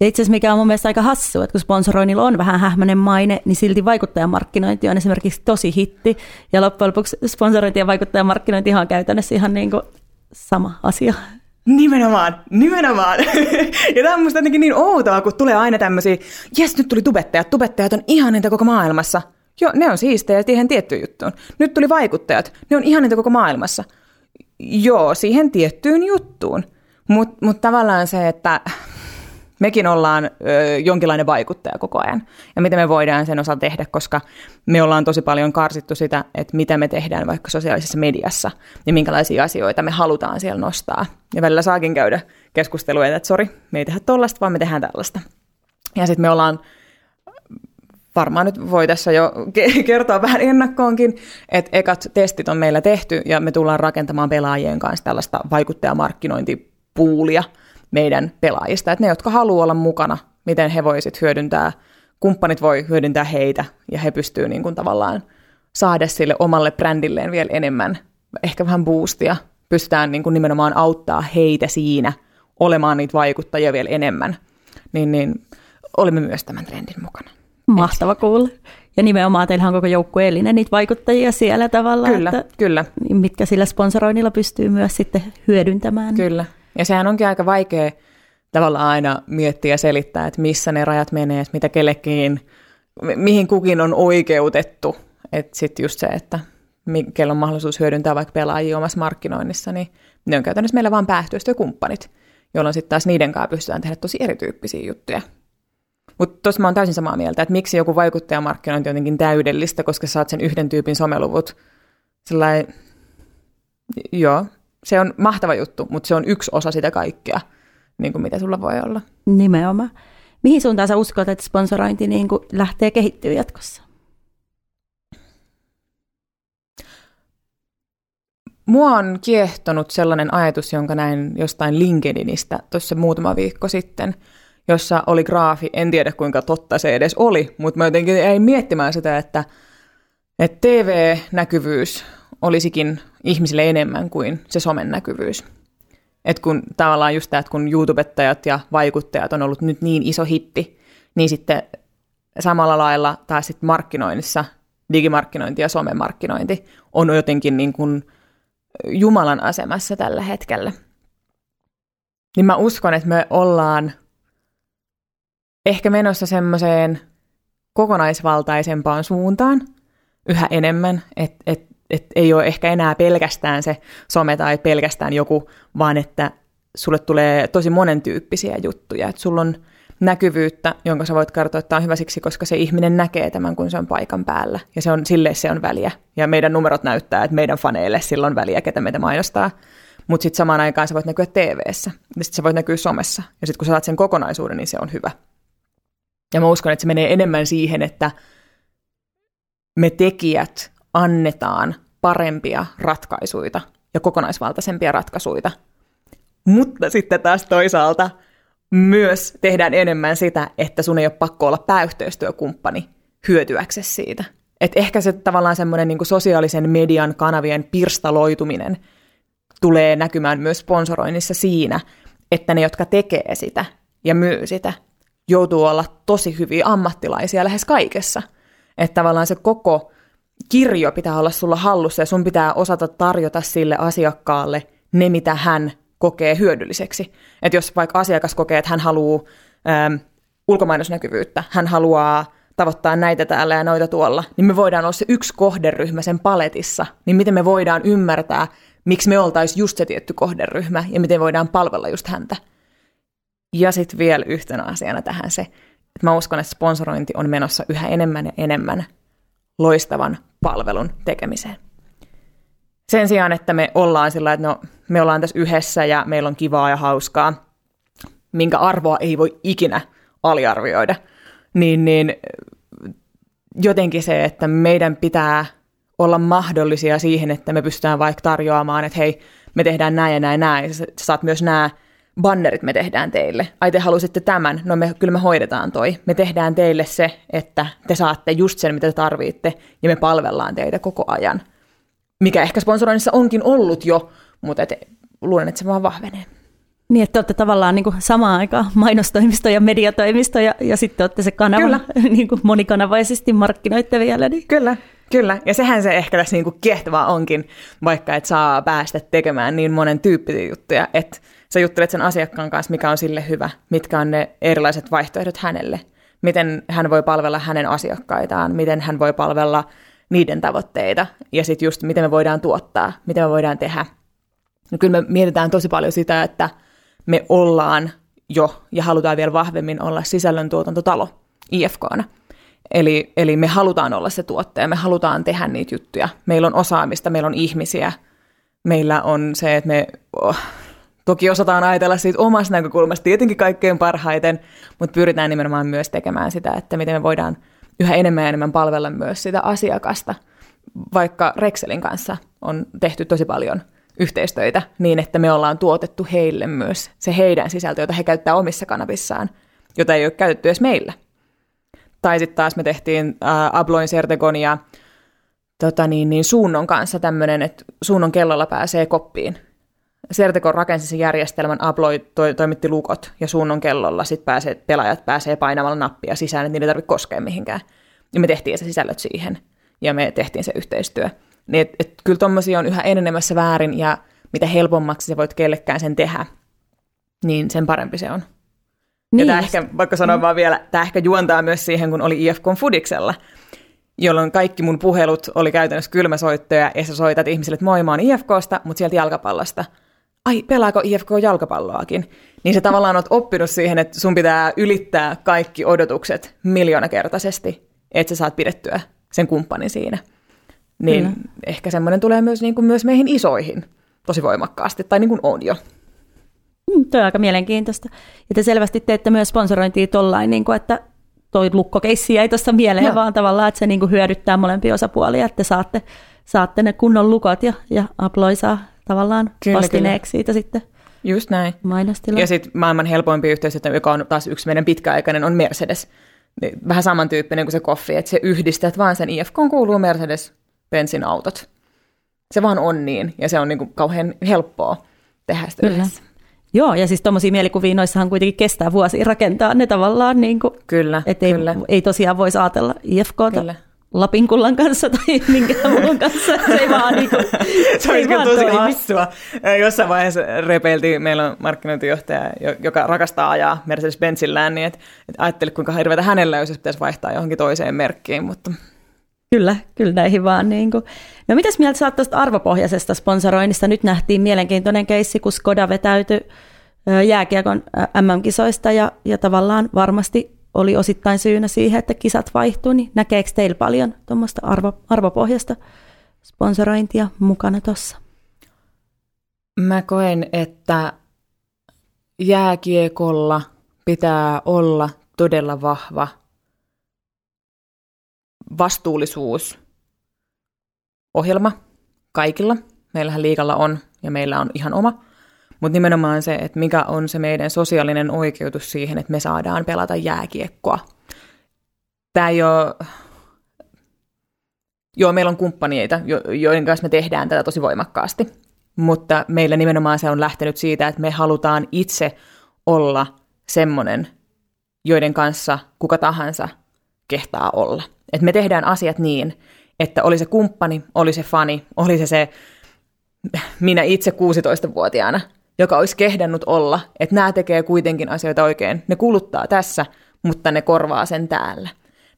Ja itse asiassa mikä on mun mielestä aika hassu, että kun sponsoroinnilla on vähän hähmäinen maine, niin silti vaikuttajamarkkinointi on esimerkiksi tosi hitti. Ja loppujen lopuksi sponsorointi ja vaikuttajamarkkinointi ihan käytännössä ihan niin kuin sama asia. Nimenomaan, nimenomaan. ja tämä on musta jotenkin niin outoa, kun tulee aina tämmöisiä, jes nyt tuli tubettajat, tubettajat on ihaninta koko maailmassa. Joo, ne on siistejä siihen tiettyyn juttuun. Nyt tuli vaikuttajat, ne on ihaninta koko maailmassa. Joo, siihen tiettyyn juttuun. Mutta mut tavallaan se, että mekin ollaan ö, jonkinlainen vaikuttaja koko ajan. Ja mitä me voidaan sen osalta tehdä, koska me ollaan tosi paljon karsittu sitä, että mitä me tehdään vaikka sosiaalisessa mediassa ja minkälaisia asioita me halutaan siellä nostaa. Ja välillä saakin käydä keskusteluja, että sori, me ei tehdä tollasta, vaan me tehdään tällaista. Ja sitten me ollaan varmaan nyt voi tässä jo kertoa vähän ennakkoonkin, että ekat testit on meillä tehty ja me tullaan rakentamaan pelaajien kanssa tällaista vaikuttajamarkkinointipuulia – meidän pelaajista. Että ne, jotka haluaa olla mukana, miten he voisit hyödyntää, kumppanit voi hyödyntää heitä ja he pystyy niin kuin tavallaan saada sille omalle brändilleen vielä enemmän, ehkä vähän boostia. Pystytään niin kuin nimenomaan auttaa heitä siinä olemaan niitä vaikuttajia vielä enemmän. Niin, niin olimme myös tämän trendin mukana. Mahtava kuulla. Ja nimenomaan teillähän on koko joukkueellinen niitä vaikuttajia siellä tavalla, kyllä, että, kyllä. mitkä sillä sponsoroinnilla pystyy myös sitten hyödyntämään. Kyllä, ja sehän onkin aika vaikea tavallaan aina miettiä ja selittää, että missä ne rajat menee, että mitä kellekin, mihin kukin on oikeutettu. Että sitten just se, että kello on mahdollisuus hyödyntää vaikka pelaajia omassa markkinoinnissa, niin ne on käytännössä meillä vain päästyöstökumppanit, jolloin sitten taas niiden kanssa pystytään tehdä tosi erityyppisiä juttuja. Mutta tuossa mä oon täysin samaa mieltä, että miksi joku vaikuttajamarkkinointi on jotenkin täydellistä, koska saat sen yhden tyypin someluvut. Sellainen, joo, se on mahtava juttu, mutta se on yksi osa sitä kaikkea, niin kuin mitä sulla voi olla. Nimenomaan. Mihin suuntaan sä uskot, että sponsorointi niin kuin lähtee kehittyä jatkossa? Mua on kiehtonut sellainen ajatus, jonka näin jostain LinkedInistä tuossa muutama viikko sitten, jossa oli graafi, en tiedä kuinka totta se edes oli, mutta mä jotenkin jäin miettimään sitä, että, että TV-näkyvyys olisikin ihmisille enemmän kuin se somen näkyvyys. Et kun tavallaan just tämä, että kun YouTubettajat ja vaikuttajat on ollut nyt niin iso hitti, niin sitten samalla lailla taas sitten markkinoinnissa, digimarkkinointi ja somemarkkinointi on jotenkin niin kuin Jumalan asemassa tällä hetkellä. Niin mä uskon, että me ollaan ehkä menossa semmoiseen kokonaisvaltaisempaan suuntaan yhä enemmän, että et et ei ole ehkä enää pelkästään se some tai pelkästään joku, vaan että sulle tulee tosi monentyyppisiä juttuja. Että sulla on näkyvyyttä, jonka sä voit kartoittaa hyvä siksi, koska se ihminen näkee tämän, kun se on paikan päällä. Ja se on, sille se on väliä. Ja meidän numerot näyttää, että meidän faneille sillä on väliä, ketä meitä mainostaa. Mutta sitten samaan aikaan sä voit näkyä TV-ssä. Ja sitten sä voit näkyä somessa. Ja sitten kun sä saat sen kokonaisuuden, niin se on hyvä. Ja mä uskon, että se menee enemmän siihen, että me tekijät annetaan parempia ratkaisuja ja kokonaisvaltaisempia ratkaisuja. Mutta sitten taas toisaalta myös tehdään enemmän sitä, että sun ei ole pakko olla pääyhteistyökumppani hyötyäksesi siitä. Et ehkä se tavallaan semmoinen niin sosiaalisen median kanavien pirstaloituminen tulee näkymään myös sponsoroinnissa siinä, että ne, jotka tekee sitä ja myy sitä, joutuu olla tosi hyviä ammattilaisia lähes kaikessa. Että tavallaan se koko kirjo pitää olla sulla hallussa ja sun pitää osata tarjota sille asiakkaalle ne, mitä hän kokee hyödylliseksi. Että jos vaikka asiakas kokee, että hän haluaa ähm, ulkomainosnäkyvyyttä, hän haluaa tavoittaa näitä täällä ja noita tuolla, niin me voidaan olla se yksi kohderyhmä sen paletissa, niin miten me voidaan ymmärtää, miksi me oltaisiin just se tietty kohderyhmä ja miten voidaan palvella just häntä. Ja sitten vielä yhtenä asiana tähän se, että mä uskon, että sponsorointi on menossa yhä enemmän ja enemmän loistavan palvelun tekemiseen. Sen sijaan, että me ollaan sillä, että no, me ollaan tässä yhdessä ja meillä on kivaa ja hauskaa, minkä arvoa ei voi ikinä aliarvioida, niin, niin jotenkin se, että meidän pitää olla mahdollisia siihen, että me pystytään vaikka tarjoamaan, että hei, me tehdään näin ja näin näin, sä saat myös nämä bannerit me tehdään teille. Ai te halusitte tämän? No me, kyllä me hoidetaan toi. Me tehdään teille se, että te saatte just sen, mitä te tarvitte, ja me palvellaan teitä koko ajan. Mikä ehkä sponsoroinnissa onkin ollut jo, mutta et, luulen, että se vaan vahvenee. Niin, että olette tavallaan niin kuin samaan aikaan mainostoimisto ja mediatoimisto ja, ja sitten olette se kanava kyllä. niin kuin monikanavaisesti markkinoitte vielä. Niin. Kyllä, kyllä. Ja sehän se ehkä tässä niin kuin kiehtovaa onkin, vaikka et saa päästä tekemään niin monen tyyppisiä juttuja, että sä juttelet sen asiakkaan kanssa, mikä on sille hyvä, mitkä on ne erilaiset vaihtoehdot hänelle, miten hän voi palvella hänen asiakkaitaan, miten hän voi palvella niiden tavoitteita ja sitten just miten me voidaan tuottaa, miten me voidaan tehdä. No kyllä me mietitään tosi paljon sitä, että me ollaan jo ja halutaan vielä vahvemmin olla sisällöntuotantotalo IFKna. Eli, eli me halutaan olla se tuottaja, me halutaan tehdä niitä juttuja. Meillä on osaamista, meillä on ihmisiä, meillä on se, että me oh, toki osataan ajatella siitä omasta näkökulmasta tietenkin kaikkein parhaiten, mutta pyritään nimenomaan myös tekemään sitä, että miten me voidaan yhä enemmän ja enemmän palvella myös sitä asiakasta. Vaikka Rexelin kanssa on tehty tosi paljon – yhteistöitä niin, että me ollaan tuotettu heille myös se heidän sisältö, jota he käyttää omissa kanavissaan, jota ei ole käytetty edes meillä. Tai sitten taas me tehtiin äh, Abloin Sertegon ja tota niin, niin Suunnon kanssa tämmöinen, että Suunnon kellolla pääsee koppiin. Sertekon rakensi sen järjestelmän, Abloi to, toimitti lukot ja Suunnon kellolla sit pääsee, pelaajat pääsee painamalla nappia sisään, että niitä ei tarvitse koskea mihinkään. Ja me tehtiin se sisällöt siihen ja me tehtiin se yhteistyö. Niin et, et kyllä tuommoisia on yhä enenemässä väärin ja mitä helpommaksi sä voit kellekään sen tehdä, niin sen parempi se on. Niin. Ja tämä ehkä, vaikka sanoin mm. vaan vielä, tämä ehkä juontaa myös siihen, kun oli IFK Fudiksella, jolloin kaikki mun puhelut oli käytännössä kylmäsoittoja, ja sä soitat ihmisille, että moi, mä oon IFKsta, mutta sieltä jalkapallosta. Ai, pelaako IFK jalkapalloakin? Niin se tavallaan oot oppinut siihen, että sun pitää ylittää kaikki odotukset miljoonakertaisesti, että sä saat pidettyä sen kumppanin siinä. Niin Kyllä. ehkä semmoinen tulee myös, niin kuin myös meihin isoihin tosi voimakkaasti, tai niin kuin on jo. Mm, tuo on aika mielenkiintoista. Ja te selvästi teette myös sponsorointia tollain, niin kuin, että toi lukkokeissi jäi tuossa mieleen, Joo. vaan tavallaan, että se niin kuin hyödyttää molempia osapuolia, että te saatte, saatte ne kunnon lukot ja, ja Aploi saa tavallaan kyllä, vastineeksi kyllä. siitä sitten. Just näin. Mainostila. Ja sitten maailman helpoimpi yhteistyö, joka on taas yksi meidän pitkäaikainen, on Mercedes. Niin vähän samantyyppinen kuin se koffi, että se yhdistät vaan sen IFK kuuluu Mercedes bensin autot. Se vaan on niin, ja se on niin kuin kauhean helppoa tehdä sitä Kyllä. yhdessä. Joo, ja siis tuommoisia mielikuvia noissahan kuitenkin kestää vuosia rakentaa ne tavallaan, niin kuin, kyllä, että ei, kyllä. ei tosiaan voisi ajatella IFKta kyllä. Lapinkullan kanssa tai minkään muun kanssa. Se ei vaan niin kuin, Se olisi kyllä tosi hassua. Jossain vaiheessa repeiltiin, meillä on markkinointijohtaja, joka rakastaa ajaa Mercedes-Benzillään, niin että et ajattele kuinka hirveätä hänellä olisi, jos pitäisi vaihtaa johonkin toiseen merkkiin, mutta Kyllä, kyllä näihin vaan. Niin kuin. No mitäs mieltä saat tuosta arvopohjaisesta sponsoroinnista? Nyt nähtiin mielenkiintoinen keissi, kun Skoda vetäytyi jääkiekon MM-kisoista ja, ja tavallaan varmasti oli osittain syynä siihen, että kisat vaihtui, niin näkeekö teillä paljon tuommoista arvo, arvopohjasta sponsorointia mukana tuossa? Mä koen, että jääkiekolla pitää olla todella vahva vastuullisuus ohjelma kaikilla. Meillähän liikalla on ja meillä on ihan oma. Mutta nimenomaan se, että mikä on se meidän sosiaalinen oikeutus siihen, että me saadaan pelata jääkiekkoa. Tämä ei ole... Joo, meillä on kumppaneita, joiden kanssa me tehdään tätä tosi voimakkaasti. Mutta meillä nimenomaan se on lähtenyt siitä, että me halutaan itse olla semmoinen, joiden kanssa kuka tahansa kehtaa olla. Että me tehdään asiat niin, että oli se kumppani, oli se fani, oli se se minä itse 16-vuotiaana, joka olisi kehdannut olla, että nämä tekee kuitenkin asioita oikein. Ne kuluttaa tässä, mutta ne korvaa sen täällä.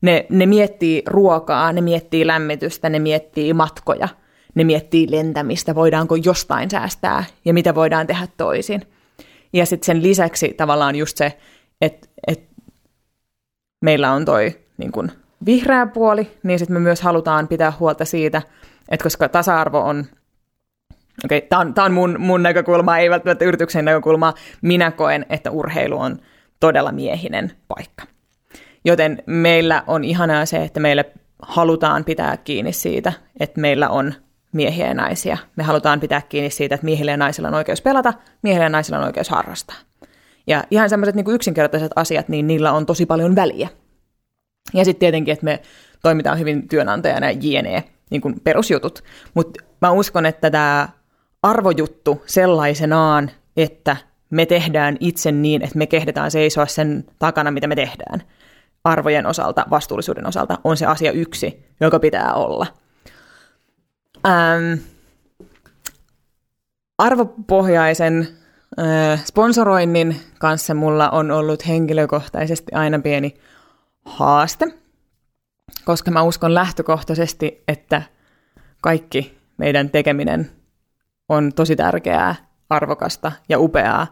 Ne, ne miettii ruokaa, ne miettii lämmitystä, ne miettii matkoja, ne miettii lentämistä, voidaanko jostain säästää ja mitä voidaan tehdä toisin. Ja sitten sen lisäksi tavallaan just se, että, että meillä on toi niin kun, vihreä puoli, niin sitten me myös halutaan pitää huolta siitä, että koska tasa-arvo on, okei, okay, tämä on, on mun, mun näkökulma, ei välttämättä yrityksen näkökulma, minä koen, että urheilu on todella miehinen paikka. Joten meillä on ihanaa se, että meille halutaan pitää kiinni siitä, että meillä on miehiä ja naisia. Me halutaan pitää kiinni siitä, että miehillä ja naisilla on oikeus pelata, miehillä ja naisilla on oikeus harrastaa. Ja ihan sellaiset niin yksinkertaiset asiat, niin niillä on tosi paljon väliä. Ja sitten tietenkin, että me toimitaan hyvin työnantajana jne, niin kuin perusjutut. Mutta mä uskon, että tämä arvojuttu sellaisenaan, että me tehdään itse niin, että me kehdetään seisoa sen takana, mitä me tehdään arvojen osalta, vastuullisuuden osalta, on se asia yksi, joka pitää olla. Ähm, arvopohjaisen äh, sponsoroinnin kanssa mulla on ollut henkilökohtaisesti aina pieni haaste, koska mä uskon lähtökohtaisesti, että kaikki meidän tekeminen on tosi tärkeää, arvokasta ja upeaa,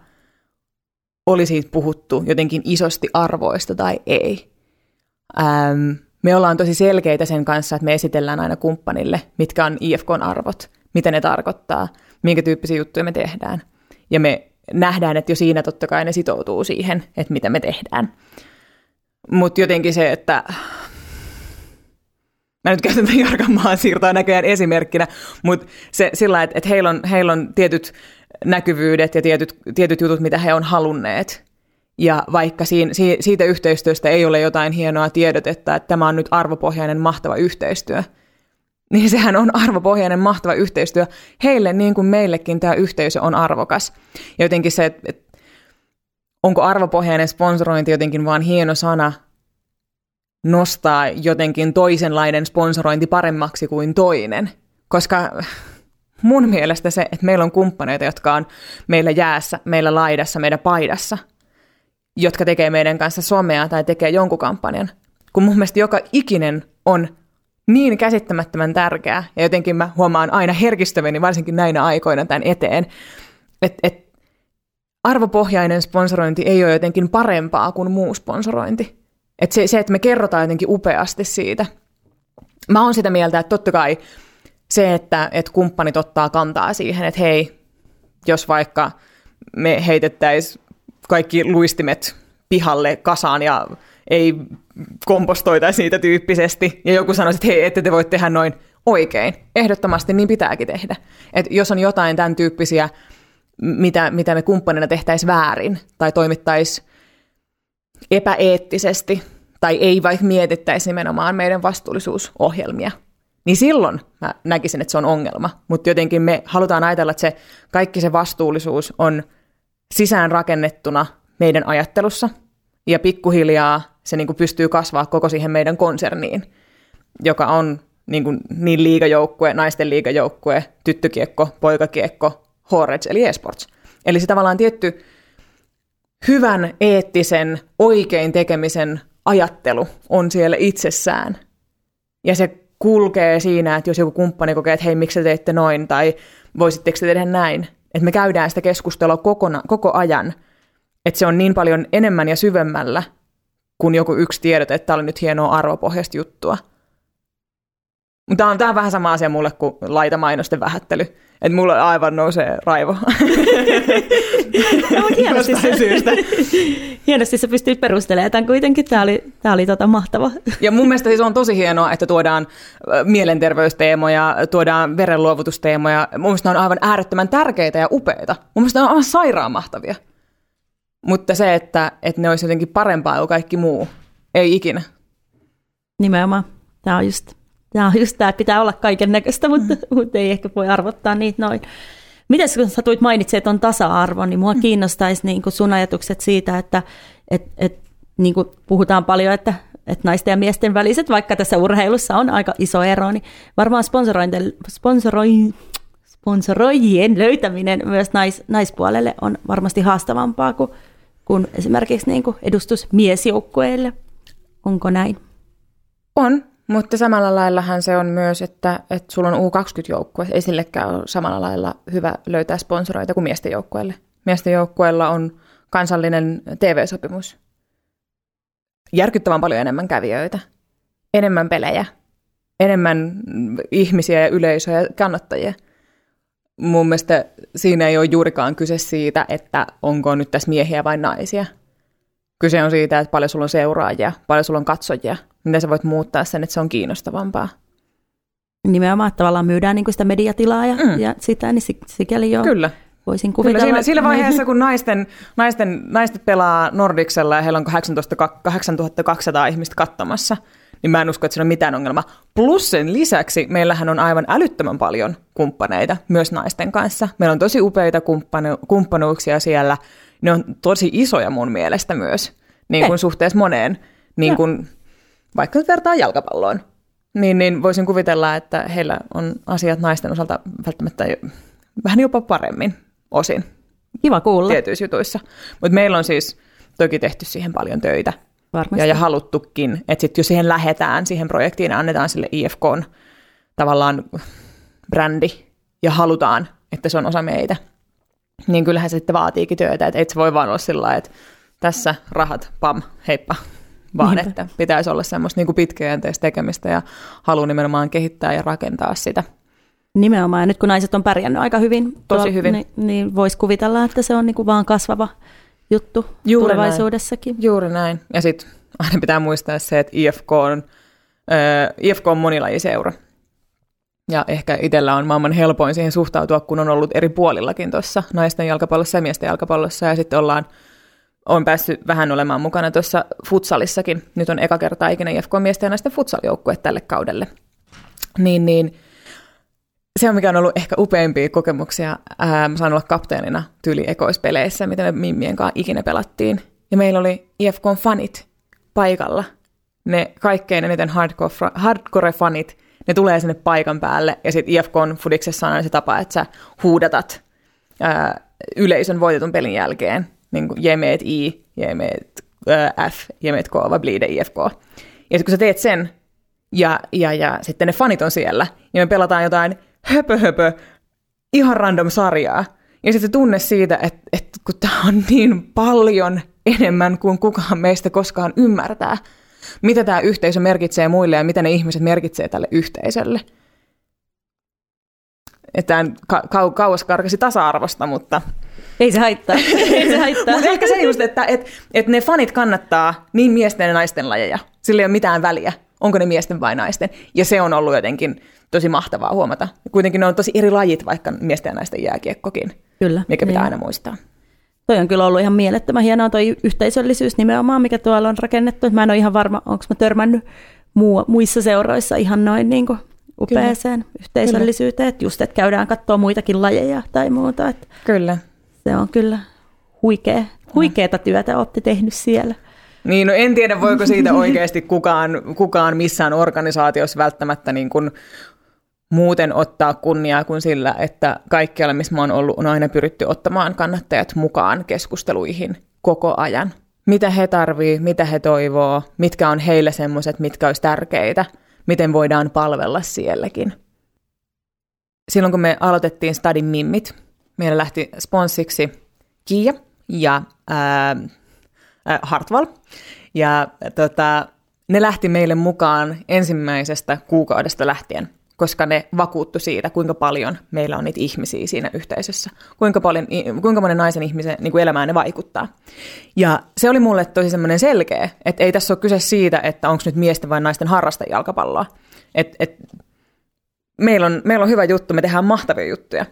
oli siitä puhuttu jotenkin isosti arvoista tai ei. Ähm, me ollaan tosi selkeitä sen kanssa, että me esitellään aina kumppanille, mitkä on IFKn arvot, mitä ne tarkoittaa, minkä tyyppisiä juttuja me tehdään. Ja me nähdään, että jo siinä totta kai ne sitoutuu siihen, että mitä me tehdään. Mutta jotenkin se, että mä nyt käytän tämän Jarkan maan siirtoa näköjään esimerkkinä, mutta se sillä että, että heillä, on, heillä on tietyt näkyvyydet ja tietyt, tietyt jutut, mitä he on halunneet. Ja vaikka siinä, siitä yhteistyöstä ei ole jotain hienoa tiedotetta, että tämä on nyt arvopohjainen mahtava yhteistyö, niin sehän on arvopohjainen mahtava yhteistyö. Heille niin kuin meillekin tämä yhteisö on arvokas. Ja jotenkin se, että onko arvopohjainen sponsorointi jotenkin vaan hieno sana nostaa jotenkin toisenlainen sponsorointi paremmaksi kuin toinen. Koska mun mielestä se, että meillä on kumppaneita, jotka on meillä jäässä, meillä laidassa, meidän paidassa, jotka tekee meidän kanssa somea tai tekee jonkun kampanjan, kun mun mielestä joka ikinen on niin käsittämättömän tärkeää, ja jotenkin mä huomaan aina herkistäväni, varsinkin näinä aikoina tämän eteen, että et arvopohjainen sponsorointi ei ole jotenkin parempaa kuin muu sponsorointi. Et se, se, että me kerrotaan jotenkin upeasti siitä. Mä oon sitä mieltä, että totta kai se, että, että kumppanit ottaa kantaa siihen, että hei, jos vaikka me heitettäisiin kaikki luistimet pihalle kasaan ja ei kompostoitaisi niitä tyyppisesti, ja joku sanoisi, että hei, ette te voi tehdä noin oikein. Ehdottomasti niin pitääkin tehdä. Et jos on jotain tämän tyyppisiä, mitä, mitä me kumppanina tehtäisiin väärin, tai toimittaisiin epäeettisesti, tai ei vaikka mietittäisi nimenomaan meidän vastuullisuusohjelmia, niin silloin mä näkisin, että se on ongelma. Mutta jotenkin me halutaan ajatella, että se kaikki se vastuullisuus on sisään rakennettuna meidän ajattelussa, ja pikkuhiljaa se niin kuin pystyy kasvaa koko siihen meidän konserniin, joka on niin, kuin niin liigajoukkue, naisten liigajoukkue, tyttökiekko, poikakiekko, Horets eli esports. Eli se tavallaan tietty hyvän, eettisen, oikein tekemisen ajattelu on siellä itsessään. Ja se kulkee siinä, että jos joku kumppani kokee, että hei, miksi te teette noin, tai voisitteko te tehdä näin, että me käydään sitä keskustelua kokona, koko ajan, että se on niin paljon enemmän ja syvemmällä kuin joku yksi tiedot, että tämä oli nyt hienoa arvopohjaista juttua. Mutta tämä on, tämä on vähän sama asia mulle kuin laitamainosten vähättely. Että mulla aivan nousee raivo. no, hienosti, syystä. hienosti sä pystyt perustelemaan tämän kuitenkin. Tämä oli, tämä oli tota mahtava. Ja mun mielestä se on tosi hienoa, että tuodaan mielenterveysteemoja, tuodaan verenluovutusteemoja. Mun mielestä ne on aivan äärettömän tärkeitä ja upeita. Mun mielestä ne on aivan sairaan mahtavia. Mutta se, että, että ne olisi jotenkin parempaa kuin kaikki muu, ei ikinä. Nimenomaan. Tämä on just Tämä on just tämä, että pitää olla kaiken näköistä, mutta, mm. mutta ei ehkä voi arvottaa niitä noin. Miten kun sä tuit mainitsemaan tuon tasa-arvon, niin mua mm. kiinnostaisi niin kuin sun ajatukset siitä, että et, et, niin kuin puhutaan paljon, että, että naisten ja miesten väliset, vaikka tässä urheilussa on aika iso ero, niin varmaan sponsoroi, sponsoroijien löytäminen myös nais, naispuolelle on varmasti haastavampaa kuin, kuin esimerkiksi niin kuin edustus miesjoukkueille. Onko näin? On, mutta samalla laillahan se on myös, että, että sulla on U20-joukkue. Ei sillekään ole samalla lailla hyvä löytää sponsoroita kuin miesten joukkueelle. miesten joukkueella on kansallinen TV-sopimus. Järkyttävän paljon enemmän kävijöitä, enemmän pelejä, enemmän ihmisiä ja yleisöjä ja kannattajia. Mun mielestä siinä ei ole juurikaan kyse siitä, että onko nyt tässä miehiä vai naisia. Kyse on siitä, että paljon sulla on seuraajia, paljon sulla on katsojia, miten sä voit muuttaa sen, että se on kiinnostavampaa. Nimenomaan, että tavallaan myydään niin sitä mediatilaa ja, mm. ja sitä, niin sikäli jo Kyllä. voisin kuvitella. Kyllä siinä, siinä vaiheessa, kun naisten, naisten, naiset pelaa Nordicsella ja heillä on 18, 8200 ihmistä katsomassa, niin mä en usko, että siinä on mitään ongelmaa. Plus sen lisäksi meillähän on aivan älyttömän paljon kumppaneita myös naisten kanssa. Meillä on tosi upeita kumppanu- kumppanuuksia siellä. Ne on tosi isoja mun mielestä myös, niin kuin suhteessa moneen, niin kuin, vaikka nyt vertaa jalkapalloon. Niin, niin voisin kuvitella, että heillä on asiat naisten osalta välttämättä vähän jopa paremmin osin. Kiva kuulla. Tietyissä jutuissa. Mutta meillä on siis toki tehty siihen paljon töitä. Varmasti. Ja, ja haluttukin, että sitten jos siihen lähetään, siihen projektiin annetaan sille IFKn tavallaan brändi ja halutaan, että se on osa meitä, niin kyllähän se sitten vaatiikin työtä, että et se voi vaan olla sillä että tässä rahat, pam, heippa, vaan Niinpä. että pitäisi olla semmoista niin pitkäjänteistä tekemistä ja halu nimenomaan kehittää ja rakentaa sitä. Nimenomaan, ja nyt kun naiset on pärjännyt aika hyvin, Tosi tuo, hyvin. niin, niin voisi kuvitella, että se on niin kuin vaan kasvava juttu Juuri tulevaisuudessakin. Näin. Juuri näin. Ja sitten aina pitää muistaa se, että IFK on, äh, IFK on monilajiseura. Ja ehkä itsellä on maailman helpoin siihen suhtautua, kun on ollut eri puolillakin tuossa naisten jalkapallossa ja miesten jalkapallossa. Ja sitten ollaan, on päässyt vähän olemaan mukana tuossa futsalissakin. Nyt on eka kertaa ikinä IFK miesten ja naisten futsaljoukkue tälle kaudelle. Niin, niin se on mikä on ollut ehkä upeimpia kokemuksia. Ää, mä sain olla kapteenina tyyli ekoispeleissä, mitä me Mimmien kanssa ikinä pelattiin. Ja meillä oli IFK-fanit paikalla. Ne kaikkein eniten hardcore-fanit, ne tulee sinne paikan päälle. Ja sitten IFKn fudiksessa on se tapa, että sä huudatat ää, yleisön voitetun pelin jälkeen. Niin kuin jemeet I, jemeet ää, F, jemeet K, vai bleed IFK. Ja sitten kun sä teet sen, ja, ja, ja sitten ne fanit on siellä, ja me pelataan jotain höpö, höpö ihan random sarjaa. Ja sitten tunne siitä, että, että kun tämä on niin paljon enemmän kuin kukaan meistä koskaan ymmärtää, mitä tämä yhteisö merkitsee muille ja mitä ne ihmiset merkitsee tälle yhteisölle. Että ka- kau- kauas karkasi tasa-arvosta, mutta... Ei se haittaa. Ei se haittaa. mutta ehkä se just, että et, et ne fanit kannattaa niin miesten ja naisten lajeja. Sillä ei ole mitään väliä, onko ne miesten vai naisten. Ja se on ollut jotenkin tosi mahtavaa huomata. Kuitenkin ne on tosi eri lajit, vaikka miesten ja naisten jääkiekkokin, kyllä, mikä pitää niin. aina muistaa. Toi on kyllä ollut ihan mielettömän hienoa toi yhteisöllisyys nimenomaan, mikä tuolla on rakennettu. Mä en ole ihan varma, onko mä törmännyt muu, muissa seuroissa ihan noin niin kuin upeeseen kyllä. yhteisöllisyyteen. Että just, että käydään katsoa muitakin lajeja tai muuta. Että kyllä. Se on kyllä huikea, huikeata työtä olette tehnyt siellä. Niin, no en tiedä, voiko siitä oikeasti kukaan, kukaan missään organisaatiossa välttämättä niin kuin muuten ottaa kunniaa kuin sillä, että kaikkialla, missä mä oon ollut, on aina pyritty ottamaan kannattajat mukaan keskusteluihin koko ajan. Mitä he tarvii, mitä he toivoo, mitkä on heille semmoiset, mitkä olisi tärkeitä, miten voidaan palvella sielläkin. Silloin kun me aloitettiin Stadin Mimmit, meillä lähti sponssiksi Kia ja ää, ää, Hartwall. Ja tota, ne lähti meille mukaan ensimmäisestä kuukaudesta lähtien koska ne vakuuttu siitä, kuinka paljon meillä on niitä ihmisiä siinä yhteisössä, kuinka, paljon, kuinka monen naisen ihmisen niin kuin elämään ne vaikuttaa. Ja se oli mulle tosi semmoinen selkeä, että ei tässä ole kyse siitä, että onko nyt miesten vai naisten harrastajalkapalloa. Et, et, meillä, on, meillä on hyvä juttu, me tehdään mahtavia juttuja.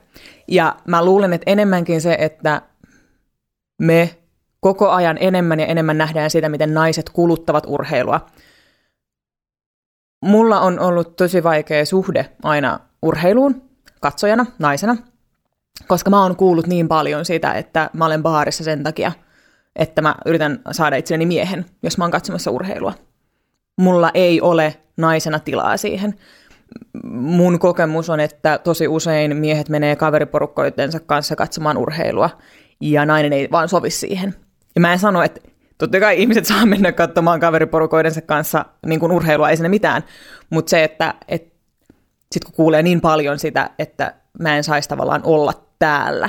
Ja mä luulen, että enemmänkin se, että me koko ajan enemmän ja enemmän nähdään sitä, miten naiset kuluttavat urheilua – Mulla on ollut tosi vaikea suhde aina urheiluun katsojana, naisena, koska mä oon kuullut niin paljon sitä, että mä olen baarissa sen takia, että mä yritän saada itselleni miehen, jos mä oon katsomassa urheilua. Mulla ei ole naisena tilaa siihen. Mun kokemus on, että tosi usein miehet menee kaveriporukkoitensa kanssa katsomaan urheilua, ja nainen ei vaan sovi siihen. Ja mä en sano, että Totta kai ihmiset saa mennä katsomaan kaveriporukoidensa kanssa niin kuin urheilua, ei sinne mitään, mutta se, että et, sit kun kuulee niin paljon sitä, että mä en saisi tavallaan olla täällä,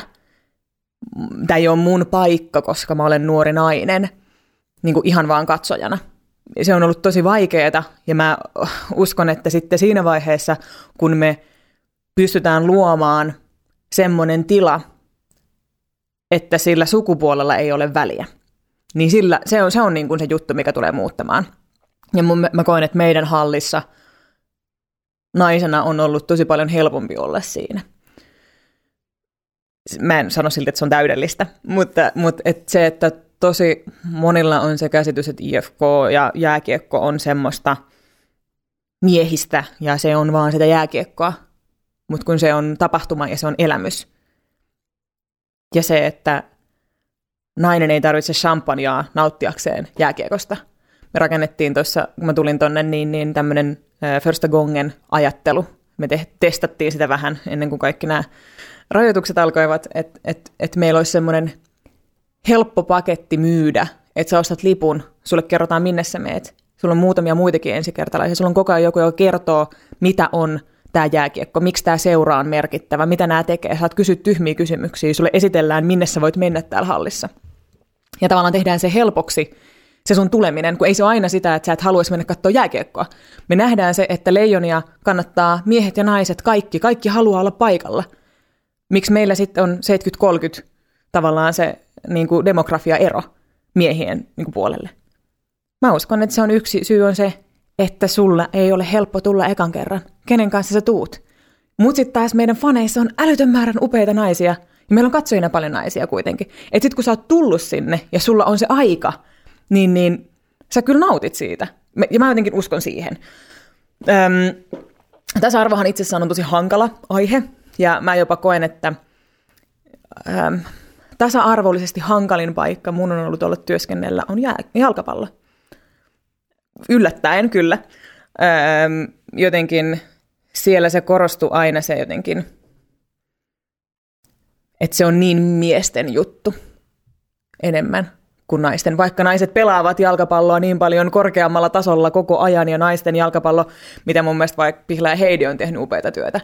tämä ei ole mun paikka, koska mä olen nuori nainen, niin kuin ihan vaan katsojana. Se on ollut tosi vaikeaa ja mä uskon, että sitten siinä vaiheessa, kun me pystytään luomaan semmoinen tila, että sillä sukupuolella ei ole väliä, niin sillä, se on, se, on niin kuin se juttu, mikä tulee muuttamaan. Ja mun, mä koen, että meidän hallissa naisena on ollut tosi paljon helpompi olla siinä – mä en sano silti, että se on täydellistä, mutta, mutta et se, että tosi monilla on se käsitys, että IFK ja jääkiekko on semmoista miehistä ja se on vaan sitä jääkiekkoa, mutta kun se on tapahtuma ja se on elämys. Ja se, että nainen ei tarvitse champagnea nauttiakseen jääkiekosta. Me rakennettiin tuossa, kun mä tulin tonne, niin, niin tämmöinen Första Gongen ajattelu. Me te- testattiin sitä vähän ennen kuin kaikki nämä rajoitukset alkoivat, että et, et meillä olisi semmoinen helppo paketti myydä, että sä ostat lipun, sulle kerrotaan minne sä meet. Sulla on muutamia muitakin ensikertalaisia. Sulla on koko ajan joku, joka kertoo, mitä on tämä jääkiekko, miksi tämä seura on merkittävä, mitä nämä tekee. Saat kysyä tyhmiä kysymyksiä, sulle esitellään, minne sä voit mennä täällä hallissa. Ja tavallaan tehdään se helpoksi, se sun tuleminen, kun ei se ole aina sitä, että sä et haluaisi mennä katsoa jääkiekkoa. Me nähdään se, että leijonia kannattaa miehet ja naiset, kaikki, kaikki haluaa olla paikalla – miksi meillä sitten on 70-30 tavallaan se niin kuin demografia-ero miehien niin kuin puolelle. Mä uskon, että se on yksi syy on se, että sulla ei ole helppo tulla ekan kerran. Kenen kanssa sä tuut? Mut sitten taas meidän faneissa on älytön määrän upeita naisia. Ja meillä on katsojina paljon naisia kuitenkin. Että sit kun sä oot tullut sinne ja sulla on se aika, niin, niin sä kyllä nautit siitä. Ja mä jotenkin uskon siihen. Öm, tasa-arvohan itsessään on tosi hankala aihe. Ja mä jopa koen, että ähm, tasa-arvollisesti hankalin paikka mun on ollut olla työskennellä on jalkapallo. Yllättäen kyllä. Ähm, jotenkin siellä se korostuu aina se jotenkin, että se on niin miesten juttu enemmän kuin naisten. Vaikka naiset pelaavat jalkapalloa niin paljon korkeammalla tasolla koko ajan ja naisten jalkapallo, mitä mun mielestä vaikka Pihla ja Heidi on tehnyt upeita työtä,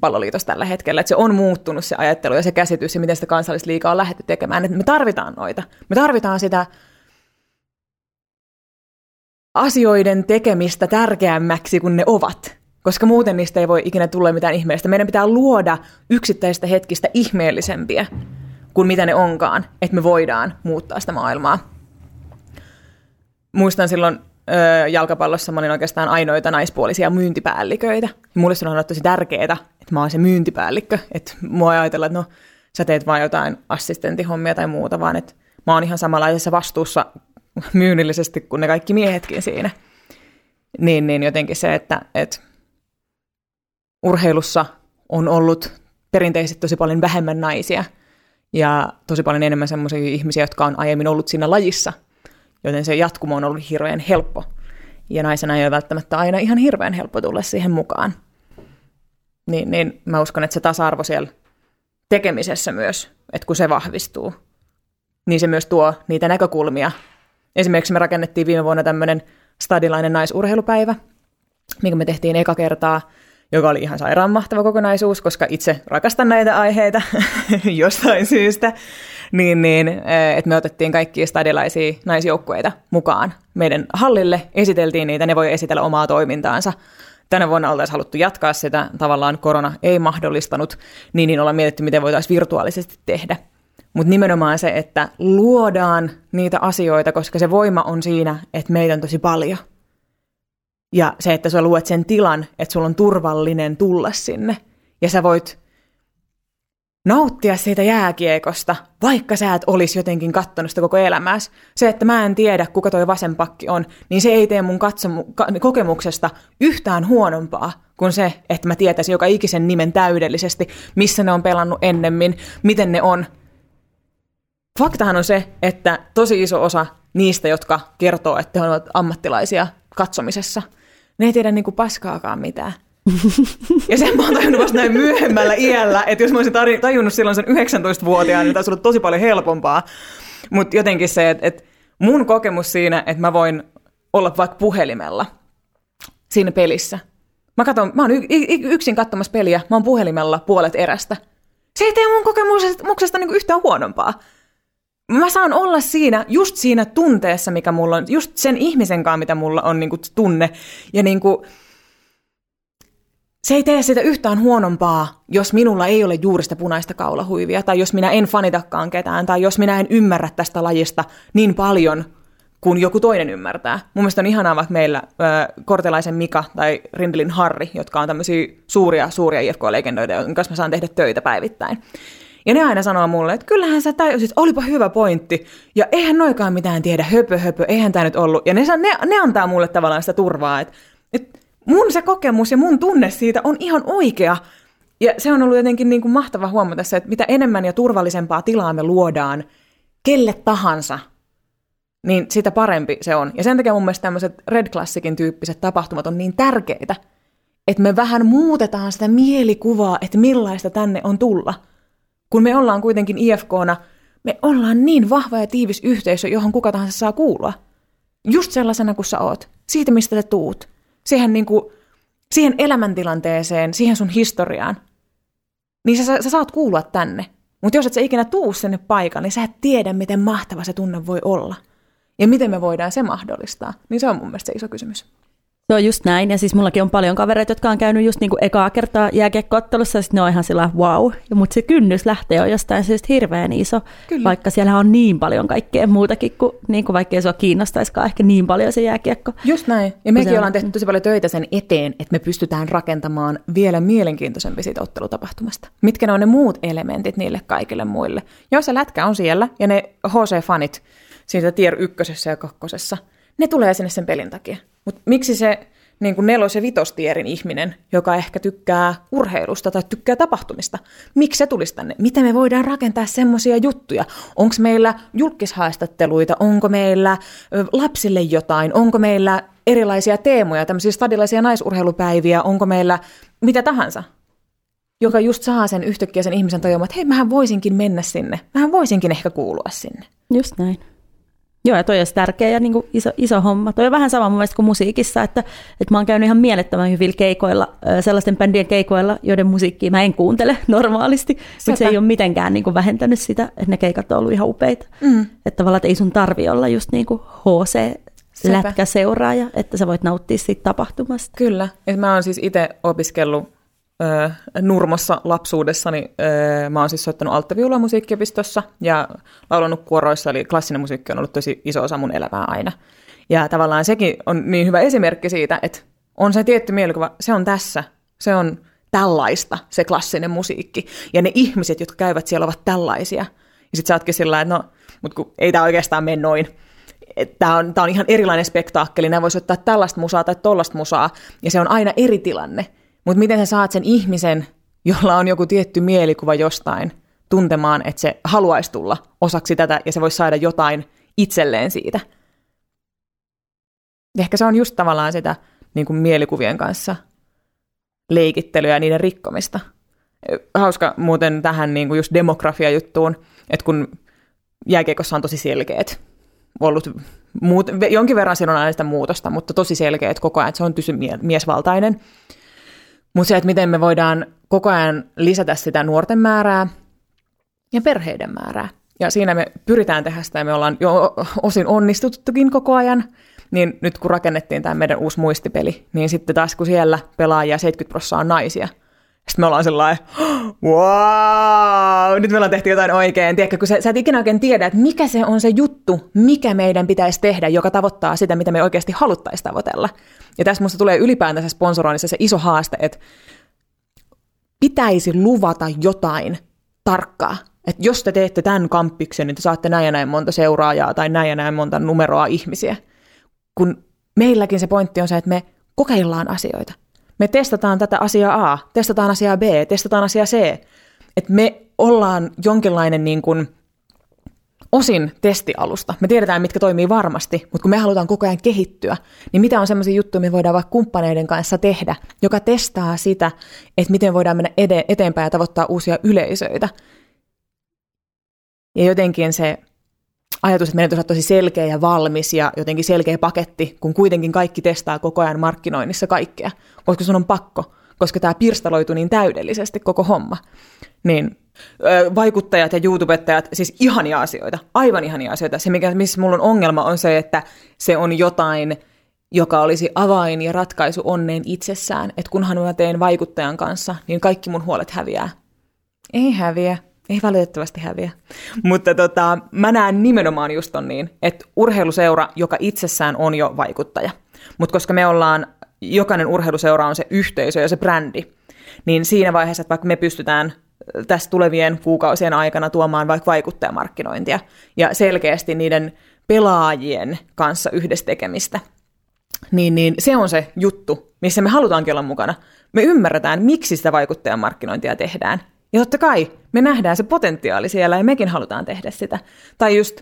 palloliitossa tällä hetkellä, että se on muuttunut se ajattelu ja se käsitys ja miten sitä kansallisliikaa on lähdetty tekemään, että me tarvitaan noita. Me tarvitaan sitä asioiden tekemistä tärkeämmäksi kuin ne ovat, koska muuten niistä ei voi ikinä tulla mitään ihmeellistä. Meidän pitää luoda yksittäistä hetkistä ihmeellisempiä kuin mitä ne onkaan, että me voidaan muuttaa sitä maailmaa. Muistan silloin jalkapallossa mä olin oikeastaan ainoita naispuolisia myyntipäälliköitä. Ja mulle se on tosi tärkeää, että mä oon se myyntipäällikkö. Että mua ei ajatella, että no sä teet vaan jotain assistenttihommia tai muuta, vaan että mä oon ihan samanlaisessa vastuussa myynnillisesti kuin ne kaikki miehetkin siinä. Niin, niin jotenkin se, että, että urheilussa on ollut perinteisesti tosi paljon vähemmän naisia ja tosi paljon enemmän sellaisia ihmisiä, jotka on aiemmin ollut siinä lajissa – joten se jatkumo on ollut hirveän helppo. Ja naisena ei ole välttämättä aina ihan hirveän helppo tulla siihen mukaan. Niin, niin mä uskon, että se tasa-arvo siellä tekemisessä myös, että kun se vahvistuu, niin se myös tuo niitä näkökulmia. Esimerkiksi me rakennettiin viime vuonna tämmöinen stadilainen naisurheilupäivä, mikä me tehtiin eka kertaa – joka oli ihan sairaan mahtava kokonaisuus, koska itse rakastan näitä aiheita jostain syystä, niin, niin eh, että me otettiin kaikki stadilaisia naisjoukkueita mukaan meidän hallille, esiteltiin niitä, ne voi esitellä omaa toimintaansa. Tänä vuonna oltaisiin haluttu jatkaa sitä, tavallaan korona ei mahdollistanut, niin, niin ollaan mietitty, miten voitaisiin virtuaalisesti tehdä. Mutta nimenomaan se, että luodaan niitä asioita, koska se voima on siinä, että meitä on tosi paljon – ja se, että sä luet sen tilan, että sulla on turvallinen tulla sinne. Ja sä voit nauttia siitä jääkiekosta, vaikka sä et olisi jotenkin kattonut sitä koko elämääsi. Se, että mä en tiedä, kuka toi vasen pakki on, niin se ei tee mun katsomu- kokemuksesta yhtään huonompaa kuin se, että mä tietäisin joka ikisen nimen täydellisesti, missä ne on pelannut ennemmin, miten ne on. Faktahan on se, että tosi iso osa niistä, jotka kertoo, että he ovat ammattilaisia katsomisessa, ne ei tiedä niinku paskaakaan mitään. ja sen mä oon tajunnut vasta näin myöhemmällä iällä, että jos mä olisin tajunnut silloin sen 19-vuotiaan, niin taisi olla tosi paljon helpompaa. Mutta jotenkin se, että, että mun kokemus siinä, että mä voin olla vaikka puhelimella siinä pelissä. Mä, katon, mä oon yksin katsomassa peliä, mä oon puhelimella puolet erästä. Se ei tee mun kokemuksesta niin yhtään huonompaa. Mä saan olla siinä, just siinä tunteessa, mikä mulla on, just sen ihmisen kanssa, mitä mulla on niin kuin, tunne. Ja niin kuin, se ei tee sitä yhtään huonompaa, jos minulla ei ole juuri sitä punaista kaulahuivia, tai jos minä en fanitakaan ketään, tai jos minä en ymmärrä tästä lajista niin paljon kuin joku toinen ymmärtää. Mun mielestä on ihanaa vaikka meillä äh, Kortelaisen Mika tai Rindelin Harri, jotka on tämmöisiä suuria, suuria IFK-legendoita, joiden kanssa mä saan tehdä töitä päivittäin. Ja ne aina sanoo mulle, että kyllähän sä täysit, olipa hyvä pointti. Ja eihän noikaan mitään tiedä, höpö höpö, eihän tämä nyt ollut. Ja ne, ne, ne antaa mulle tavallaan sitä turvaa, että, että mun se kokemus ja mun tunne siitä on ihan oikea. Ja se on ollut jotenkin niin kuin mahtava huomata se, että mitä enemmän ja turvallisempaa tilaa me luodaan kelle tahansa, niin sitä parempi se on. Ja sen takia mun mielestä tämmöiset Red Classicin tyyppiset tapahtumat on niin tärkeitä, että me vähän muutetaan sitä mielikuvaa, että millaista tänne on tulla. Kun me ollaan kuitenkin IFKna, me ollaan niin vahva ja tiivis yhteisö, johon kuka tahansa saa kuulua. Just sellaisena kuin sä oot. Siitä, mistä sä tuut siihen, niin kuin, siihen elämäntilanteeseen, siihen sun historiaan, niin sä, sä saat kuulua tänne. Mutta jos et sä ikinä tuu sinne paikalle, niin sä et tiedä, miten mahtava se tunne voi olla. Ja miten me voidaan se mahdollistaa. Niin se on mun mielestä se iso kysymys. Se on just näin, ja siis mullakin on paljon kavereita, jotka on käynyt just niinku ekaa kertaa jääkiekkoottelussa, ja sitten ne on ihan sillä wow, mutta se kynnys lähtee on jostain syystä hirveän iso, Kyllä. vaikka siellä on niin paljon kaikkea muutakin, kuin, niin kuin vaikka ei sua kiinnostaisikaan ehkä niin paljon se jääkiekko. Just näin, ja mekin ollaan tehty tosi paljon töitä sen eteen, että me pystytään rakentamaan vielä mielenkiintoisempi siitä ottelutapahtumasta. Mitkä ne on ne muut elementit niille kaikille muille. Jos se lätkä on siellä, ja ne HC-fanit siitä tier ykkösessä ja kakkosessa, ne tulee sinne sen pelin takia. Mutta miksi se niin kuin nelos- ja vitostierin ihminen, joka ehkä tykkää urheilusta tai tykkää tapahtumista, miksi se tulisi tänne? Miten me voidaan rakentaa semmoisia juttuja? Onko meillä julkishaastatteluita? Onko meillä lapsille jotain? Onko meillä erilaisia teemoja, tämmöisiä stadilaisia naisurheilupäiviä? Onko meillä mitä tahansa? joka just saa sen yhtäkkiä sen ihmisen tajuamaan, että hei, mähän voisinkin mennä sinne. Mähän voisinkin ehkä kuulua sinne. Just näin. Joo, ja toi olisi tärkeä ja niin kuin iso, iso homma. Toi on vähän sama mun mielestä kuin musiikissa, että, että mä oon käynyt ihan mielettömän hyvillä keikoilla, sellaisten bändien keikoilla, joiden musiikkia mä en kuuntele normaalisti, Sepä. mutta se ei ole mitenkään niin kuin vähentänyt sitä, että ne keikat on ollut ihan upeita. Mm. Että tavallaan että ei sun tarvi olla just niin kuin HC lätkäseuraaja, että sä voit nauttia siitä tapahtumasta. Kyllä. Et mä oon siis itse opiskellut Nurmossa lapsuudessani. Mä oon siis soittanut alttaviulua musiikkiopistossa ja laulanut kuoroissa, eli klassinen musiikki on ollut tosi iso osa mun elämää aina. Ja tavallaan sekin on niin hyvä esimerkki siitä, että on se tietty mielikuva, se on tässä, se on tällaista, se klassinen musiikki. Ja ne ihmiset, jotka käyvät siellä, ovat tällaisia. Ja sitten sä ootkin sillä että no, mutta kun ei tämä oikeastaan mene noin. Tämä on, tää on ihan erilainen spektaakkeli, nämä voisi ottaa tällaista musaa tai tollasta musaa, ja se on aina eri tilanne. Mutta miten sä saat sen ihmisen, jolla on joku tietty mielikuva jostain, tuntemaan, että se haluaisi tulla osaksi tätä ja se voisi saada jotain itselleen siitä. Ehkä se on just tavallaan sitä niin kuin mielikuvien kanssa leikittelyä ja niiden rikkomista. Hauska muuten tähän niin kuin just demografia-juttuun, että kun jääkiekossa on tosi selkeät ollut muut, jonkin verran siinä on aina sitä muutosta, mutta tosi selkeät koko ajan, että se on tosi miesvaltainen. Mutta se, että miten me voidaan koko ajan lisätä sitä nuorten määrää ja perheiden määrää. Ja siinä me pyritään tehdä sitä ja me ollaan jo osin onnistuttukin koko ajan. Niin nyt kun rakennettiin tämä meidän uusi muistipeli, niin sitten taas kun siellä pelaajia 70 prosenttia on naisia, sitten me ollaan sellainen, wow, nyt me ollaan tehty jotain oikein. Tiedätkö, kun sä, sä et ikinä oikein tiedä, että mikä se on se juttu, mikä meidän pitäisi tehdä, joka tavoittaa sitä, mitä me oikeasti haluttaisiin tavoitella. Ja tässä musta tulee ylipäätänsä sponsoroinnissa se iso haaste, että pitäisi luvata jotain tarkkaa. Että jos te teette tämän kamppiksen, niin te saatte näin ja näin monta seuraajaa tai näin ja näin monta numeroa ihmisiä. Kun meilläkin se pointti on se, että me kokeillaan asioita. Me testataan tätä asiaa A, testataan asiaa B, testataan asiaa C. Että me ollaan jonkinlainen niin kuin osin testialusta. Me tiedetään, mitkä toimii varmasti, mutta kun me halutaan koko ajan kehittyä, niin mitä on sellaisia juttuja, me voidaan vaikka kumppaneiden kanssa tehdä, joka testaa sitä, että miten voidaan mennä eteenpäin ja tavoittaa uusia yleisöitä. Ja jotenkin se ajatus, että meidän on tosi selkeä ja valmis ja jotenkin selkeä paketti, kun kuitenkin kaikki testaa koko ajan markkinoinnissa kaikkea, koska sun on pakko, koska tämä pirstaloitu niin täydellisesti koko homma. Niin vaikuttajat ja YouTubettajat, siis ihania asioita, aivan ihania asioita. Se, mikä, missä mulla on ongelma, on se, että se on jotain, joka olisi avain ja ratkaisu onneen itsessään. Että kunhan mä teen vaikuttajan kanssa, niin kaikki mun huolet häviää. Ei häviä. Ei valitettavasti häviä. Mutta tota, mä näen nimenomaan just on niin, että urheiluseura, joka itsessään on jo vaikuttaja. Mutta koska me ollaan, jokainen urheiluseura on se yhteisö ja se brändi, niin siinä vaiheessa, että vaikka me pystytään tässä tulevien kuukausien aikana tuomaan vaikka vaikuttajamarkkinointia ja selkeästi niiden pelaajien kanssa yhdessä tekemistä, niin, niin se on se juttu, missä me halutaankin olla mukana. Me ymmärretään, miksi sitä vaikuttajamarkkinointia tehdään. Ja totta kai me nähdään se potentiaali siellä ja mekin halutaan tehdä sitä. Tai just,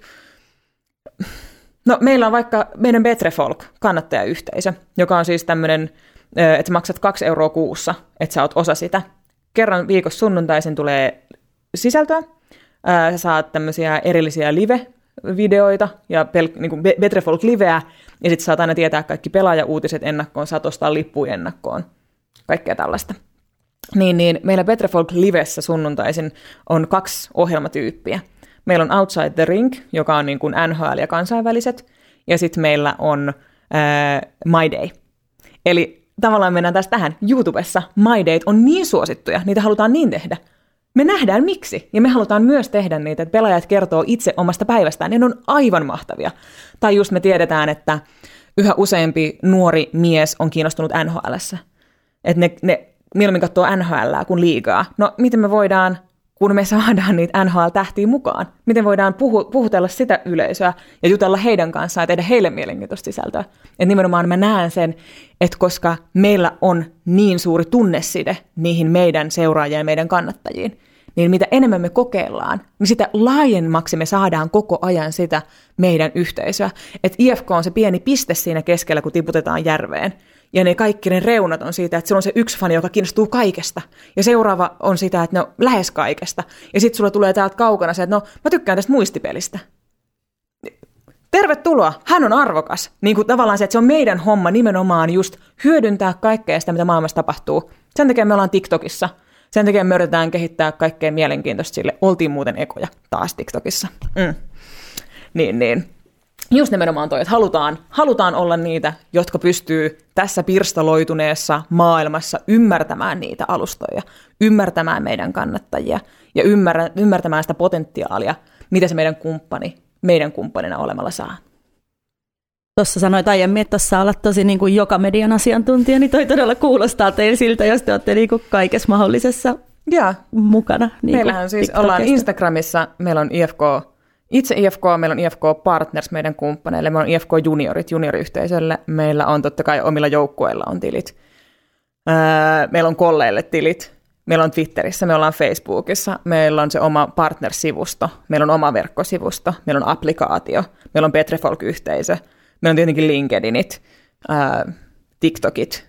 no meillä on vaikka meidän Betrefolk kannattajayhteisö, joka on siis tämmöinen, että maksat kaksi euroa kuussa, että sä oot osa sitä kerran viikossa sunnuntaisin tulee sisältöä. Sä saat tämmöisiä erillisiä live-videoita ja pel- niin Betrefolk liveä, ja sitten saat aina tietää kaikki pelaajauutiset ennakkoon, saat ostaa lippuja ennakkoon, kaikkea tällaista. Niin, niin meillä Betrefolk livessä sunnuntaisin on kaksi ohjelmatyyppiä. Meillä on Outside the Ring, joka on niin kuin NHL ja kansainväliset, ja sitten meillä on äh, My Day. Eli tavallaan mennään taas tähän, YouTubessa My Date on niin suosittuja, niitä halutaan niin tehdä. Me nähdään miksi, ja me halutaan myös tehdä niitä, että pelaajat kertoo itse omasta päivästään, ne on aivan mahtavia. Tai just me tiedetään, että yhä useampi nuori mies on kiinnostunut NHLssä. Että ne, ne mieluummin katsoo NHL kuin liigaa. No, miten me voidaan kun me saadaan niitä NHL-tähtiä mukaan. Miten voidaan puhu, puhutella sitä yleisöä ja jutella heidän kanssaan ja tehdä heille mielenkiintoista sisältöä. Et nimenomaan mä näen sen, että koska meillä on niin suuri tunneside niihin meidän seuraajien ja meidän kannattajiin, niin mitä enemmän me kokeillaan, niin sitä laajemmaksi me saadaan koko ajan sitä meidän yhteisöä. Että IFK on se pieni piste siinä keskellä, kun tiputetaan järveen. Ja ne kaikki ne reunat on siitä, että se on se yksi fani, joka kiinnostuu kaikesta. Ja seuraava on sitä, että no lähes kaikesta. Ja sitten sulla tulee täältä kaukana se, että no mä tykkään tästä muistipelistä. Tervetuloa, hän on arvokas. Niin kuin tavallaan se, että se on meidän homma nimenomaan just hyödyntää kaikkea sitä, mitä maailmassa tapahtuu. Sen takia me ollaan TikTokissa. Sen takia me yritetään kehittää kaikkea mielenkiintoista sille. Oltiin muuten ekoja taas TikTokissa. Mm. Niin, niin just nimenomaan toi, että halutaan, halutaan olla niitä, jotka pystyy tässä pirstaloituneessa maailmassa ymmärtämään niitä alustoja, ymmärtämään meidän kannattajia ja ymmärrä, ymmärtämään sitä potentiaalia, mitä se meidän kumppani, meidän kumppanina olemalla saa. Tuossa sanoit aiemmin, että tuossa olet tosi niin kuin joka median asiantuntija, niin toi todella kuulostaa teille siltä, jos te olette niin kuin kaikessa mahdollisessa ja. mukana. Niin Meillähän siis ollaan Instagramissa, meillä on IFK itse IFK, meillä on IFK Partners meidän kumppaneille, meillä on IFK Juniorit junioriyhteisölle, meillä on totta kai omilla joukkueilla on tilit, öö, meillä on kolleille tilit, meillä on Twitterissä, me ollaan Facebookissa, meillä on se oma partnersivusto, meillä on oma verkkosivusto, meillä on applikaatio, meillä on Petrefolk-yhteisö, meillä on tietenkin LinkedInit, öö, TikTokit,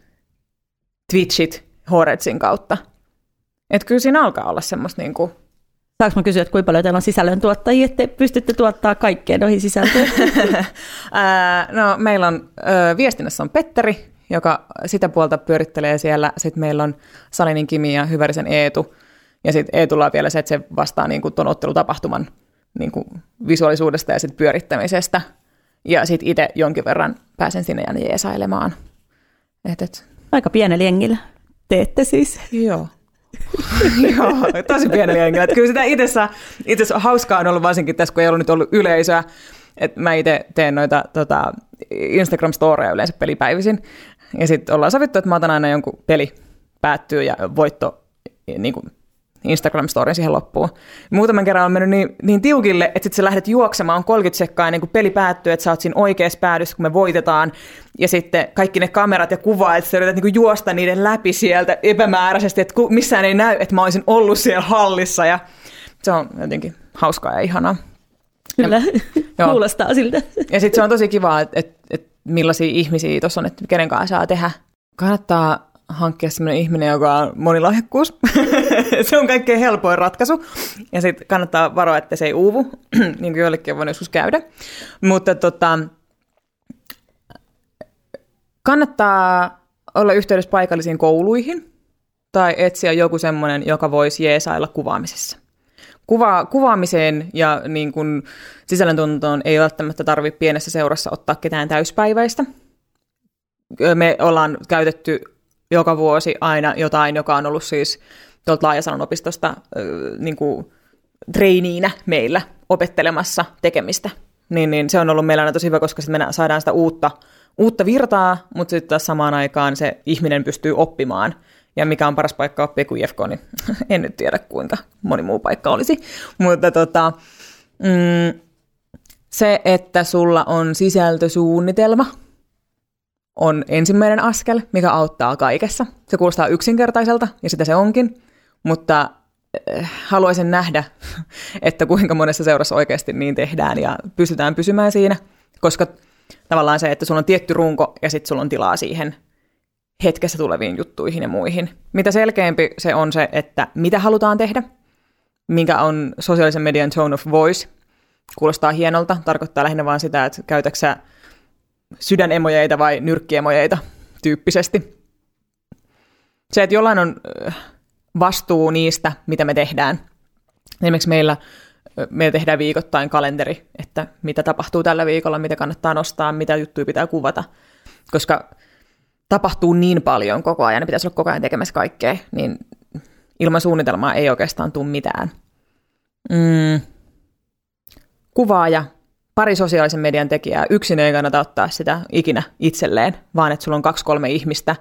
Twitchit, Horedsin kautta. Että kyllä siinä alkaa olla semmoista niin kuin Saanko mä kysyä, että kuinka paljon teillä on sisällöntuottajia, että pystytte tuottaa kaikkea noihin sisältöihin? no, meillä on viestinnässä on Petteri, joka sitä puolta pyörittelee siellä. Sitten meillä on Salinin Kimi ja Hyvärisen Eetu. Ja sitten Eetulla on vielä se, että se vastaa niin kuin ton ottelutapahtuman niin kuin visuaalisuudesta ja sitten pyörittämisestä. Ja sitten itse jonkin verran pääsen sinne ja jeesailemaan. Et, et. Aika pienellä jengillä teette siis. Joo. Joo, tosi pienellä jengillä. Kyllä sitä itse itse hauskaa on ollut varsinkin tässä, kun ei ollut nyt ollut yleisöä. Et mä itse teen noita tota, Instagram-storeja yleensä pelipäivisin. Ja sitten ollaan sovittu, että mä otan aina jonkun peli päättyy ja voitto niin kuin Instagram-storin siihen loppuun. Muutaman kerran on mennyt niin, niin tiukille, että sitten sä lähdet juoksemaan 30 sekkaa ennen kuin peli päättyy, että sä oot siinä oikeassa päädyssä, kun me voitetaan. Ja sitten kaikki ne kamerat ja kuva, että sä yrität niin juosta niiden läpi sieltä epämääräisesti, että missään ei näy, että mä olisin ollut siellä hallissa. Ja se on jotenkin hauskaa ja ihanaa. Kyllä, ja, kuulostaa siltä. Ja sitten se on tosi kiva, että, että, että millaisia ihmisiä tuossa on, että kenen kanssa saa tehdä. Kannattaa hankkia sellainen ihminen, joka on monilahjakkuus. se on kaikkein helpoin ratkaisu. Ja sitten kannattaa varoa, että se ei uuvu, niin kuin joillekin voinut joskus käydä. Mutta tota, kannattaa olla yhteydessä paikallisiin kouluihin tai etsiä joku semmoinen, joka voisi jeesailla kuvaamisessa. kuva, kuvaamiseen ja niin kuin sisällöntuntoon ei välttämättä tarvitse pienessä seurassa ottaa ketään täyspäiväistä. Me ollaan käytetty joka vuosi aina jotain, joka on ollut siis tuolta Laajasalon opistosta niin treiniinä meillä opettelemassa tekemistä. Niin, niin se on ollut meillä aina tosi hyvä, koska sitten me saadaan sitä uutta, uutta virtaa, mutta sitten taas samaan aikaan se ihminen pystyy oppimaan. Ja mikä on paras paikka oppia kuin IFK, niin en nyt tiedä kuinka moni muu paikka olisi. Mutta tota, mm, se, että sulla on sisältösuunnitelma, on ensimmäinen askel, mikä auttaa kaikessa. Se kuulostaa yksinkertaiselta, ja sitä se onkin, mutta äh, haluaisin nähdä, että kuinka monessa seurassa oikeasti niin tehdään ja pystytään pysymään siinä, koska tavallaan se, että sulla on tietty runko ja sitten sulla on tilaa siihen hetkessä tuleviin juttuihin ja muihin. Mitä selkeämpi se on se, että mitä halutaan tehdä, mikä on sosiaalisen median tone of voice, kuulostaa hienolta, tarkoittaa lähinnä vain sitä, että käytäksä sydänemojeita vai nyrkkiemojeita tyyppisesti. Se, että jollain on vastuu niistä, mitä me tehdään. Esimerkiksi meillä, meillä tehdään viikoittain kalenteri, että mitä tapahtuu tällä viikolla, mitä kannattaa nostaa, mitä juttuja pitää kuvata. Koska tapahtuu niin paljon koko ajan, ja pitäisi olla koko ajan tekemässä kaikkea, niin ilman suunnitelmaa ei oikeastaan tule mitään. Mm. Kuvaaja, pari sosiaalisen median tekijää, yksin ei kannata ottaa sitä ikinä itselleen, vaan että sulla on kaksi-kolme ihmistä,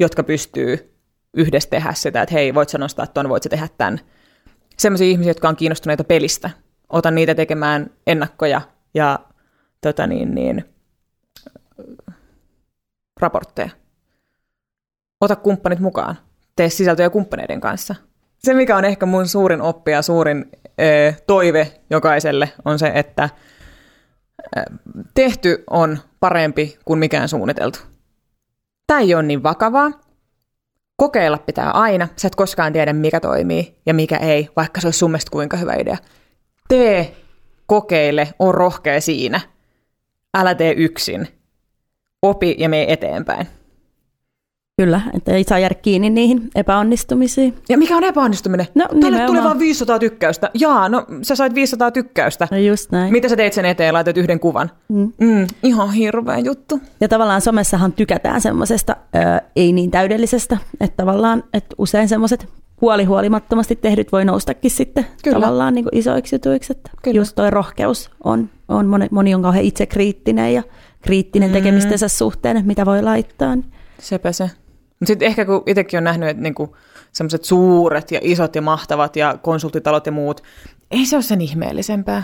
jotka pystyy yhdessä tehdä sitä, että hei, voit sä nostaa tuon, voit sä tehdä tämän. Sellaisia ihmisiä, jotka on kiinnostuneita pelistä. Otan niitä tekemään ennakkoja ja tota niin, niin, raportteja. Ota kumppanit mukaan. Tee sisältöjä kumppaneiden kanssa. Se, mikä on ehkä mun suurin oppi ja suurin ö, toive jokaiselle, on se, että tehty on parempi kuin mikään suunniteltu. Tämä ei ole niin vakavaa. Kokeilla pitää aina. Sä et koskaan tiedä, mikä toimii ja mikä ei, vaikka se olisi sun mielestä kuinka hyvä idea. Tee, kokeile, on rohkea siinä. Älä tee yksin. Opi ja mene eteenpäin. Kyllä, että ei saa jäädä kiinni niihin epäonnistumisiin. Ja mikä on epäonnistuminen? No, Tälle nimenomaan. tuli vain 500 tykkäystä. Jaa, no sä sait 500 tykkäystä. No just näin. Mitä sä teit sen eteen? Laitat yhden kuvan. Mm. Mm, ihan hirveä juttu. Ja tavallaan somessahan tykätään semmoisesta ei niin täydellisestä, että tavallaan että usein semmoiset puolihuolimattomasti tehdyt voi noustakin sitten Kyllä. tavallaan niin kuin isoiksi jutuiksi. Että Kyllä. Just toi rohkeus on, on moni, moni on kauhean itsekriittinen ja kriittinen mm. tekemistensä suhteen, mitä voi laittaa. Sepä se. Mutta sitten ehkä kun itsekin on nähnyt, että niinku semmoiset suuret ja isot ja mahtavat ja konsulttitalot ja muut, ei se ole sen ihmeellisempää.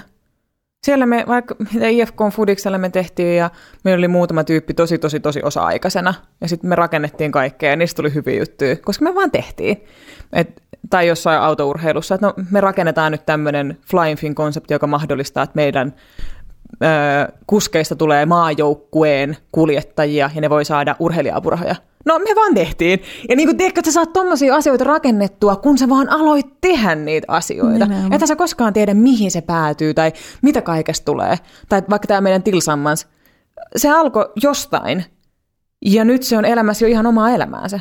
Siellä me, vaikka IFK Foodiksella me tehtiin ja meillä oli muutama tyyppi tosi tosi tosi osa-aikaisena ja sitten me rakennettiin kaikkea ja niistä tuli hyviä juttuja, koska me vaan tehtiin. Et, tai jossain autourheilussa, että no, me rakennetaan nyt tämmöinen Flying Fin-konsepti, joka mahdollistaa, että meidän ö, kuskeista tulee maajoukkueen kuljettajia ja ne voi saada urheilija-apurahoja. No me vaan tehtiin. Ja niin kuin tiedätkö, että sä saat tommosia asioita rakennettua, kun sä vaan aloit tehdä niitä asioita. Nimenomaan. Että sä koskaan tiedä, mihin se päätyy tai mitä kaikesta tulee. Tai vaikka tämä meidän tilsammans. Se alkoi jostain. Ja nyt se on elämässä jo ihan omaa elämäänsä.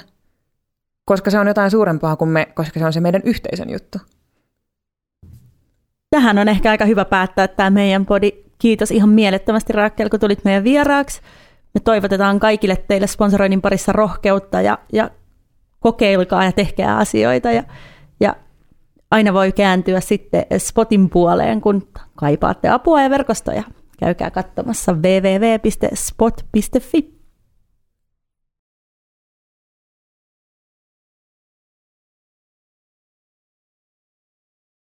Koska se on jotain suurempaa kuin me, koska se on se meidän yhteisön juttu. Tähän on ehkä aika hyvä päättää tämä meidän podi. Kiitos ihan mielettömästi Rakel, kun tulit meidän vieraaksi. Me toivotetaan kaikille teille sponsoroinnin parissa rohkeutta ja, ja kokeilkaa ja tehkää asioita. Ja, ja aina voi kääntyä sitten Spotin puoleen, kun kaipaatte apua ja verkostoja. Käykää katsomassa www.spot.fi.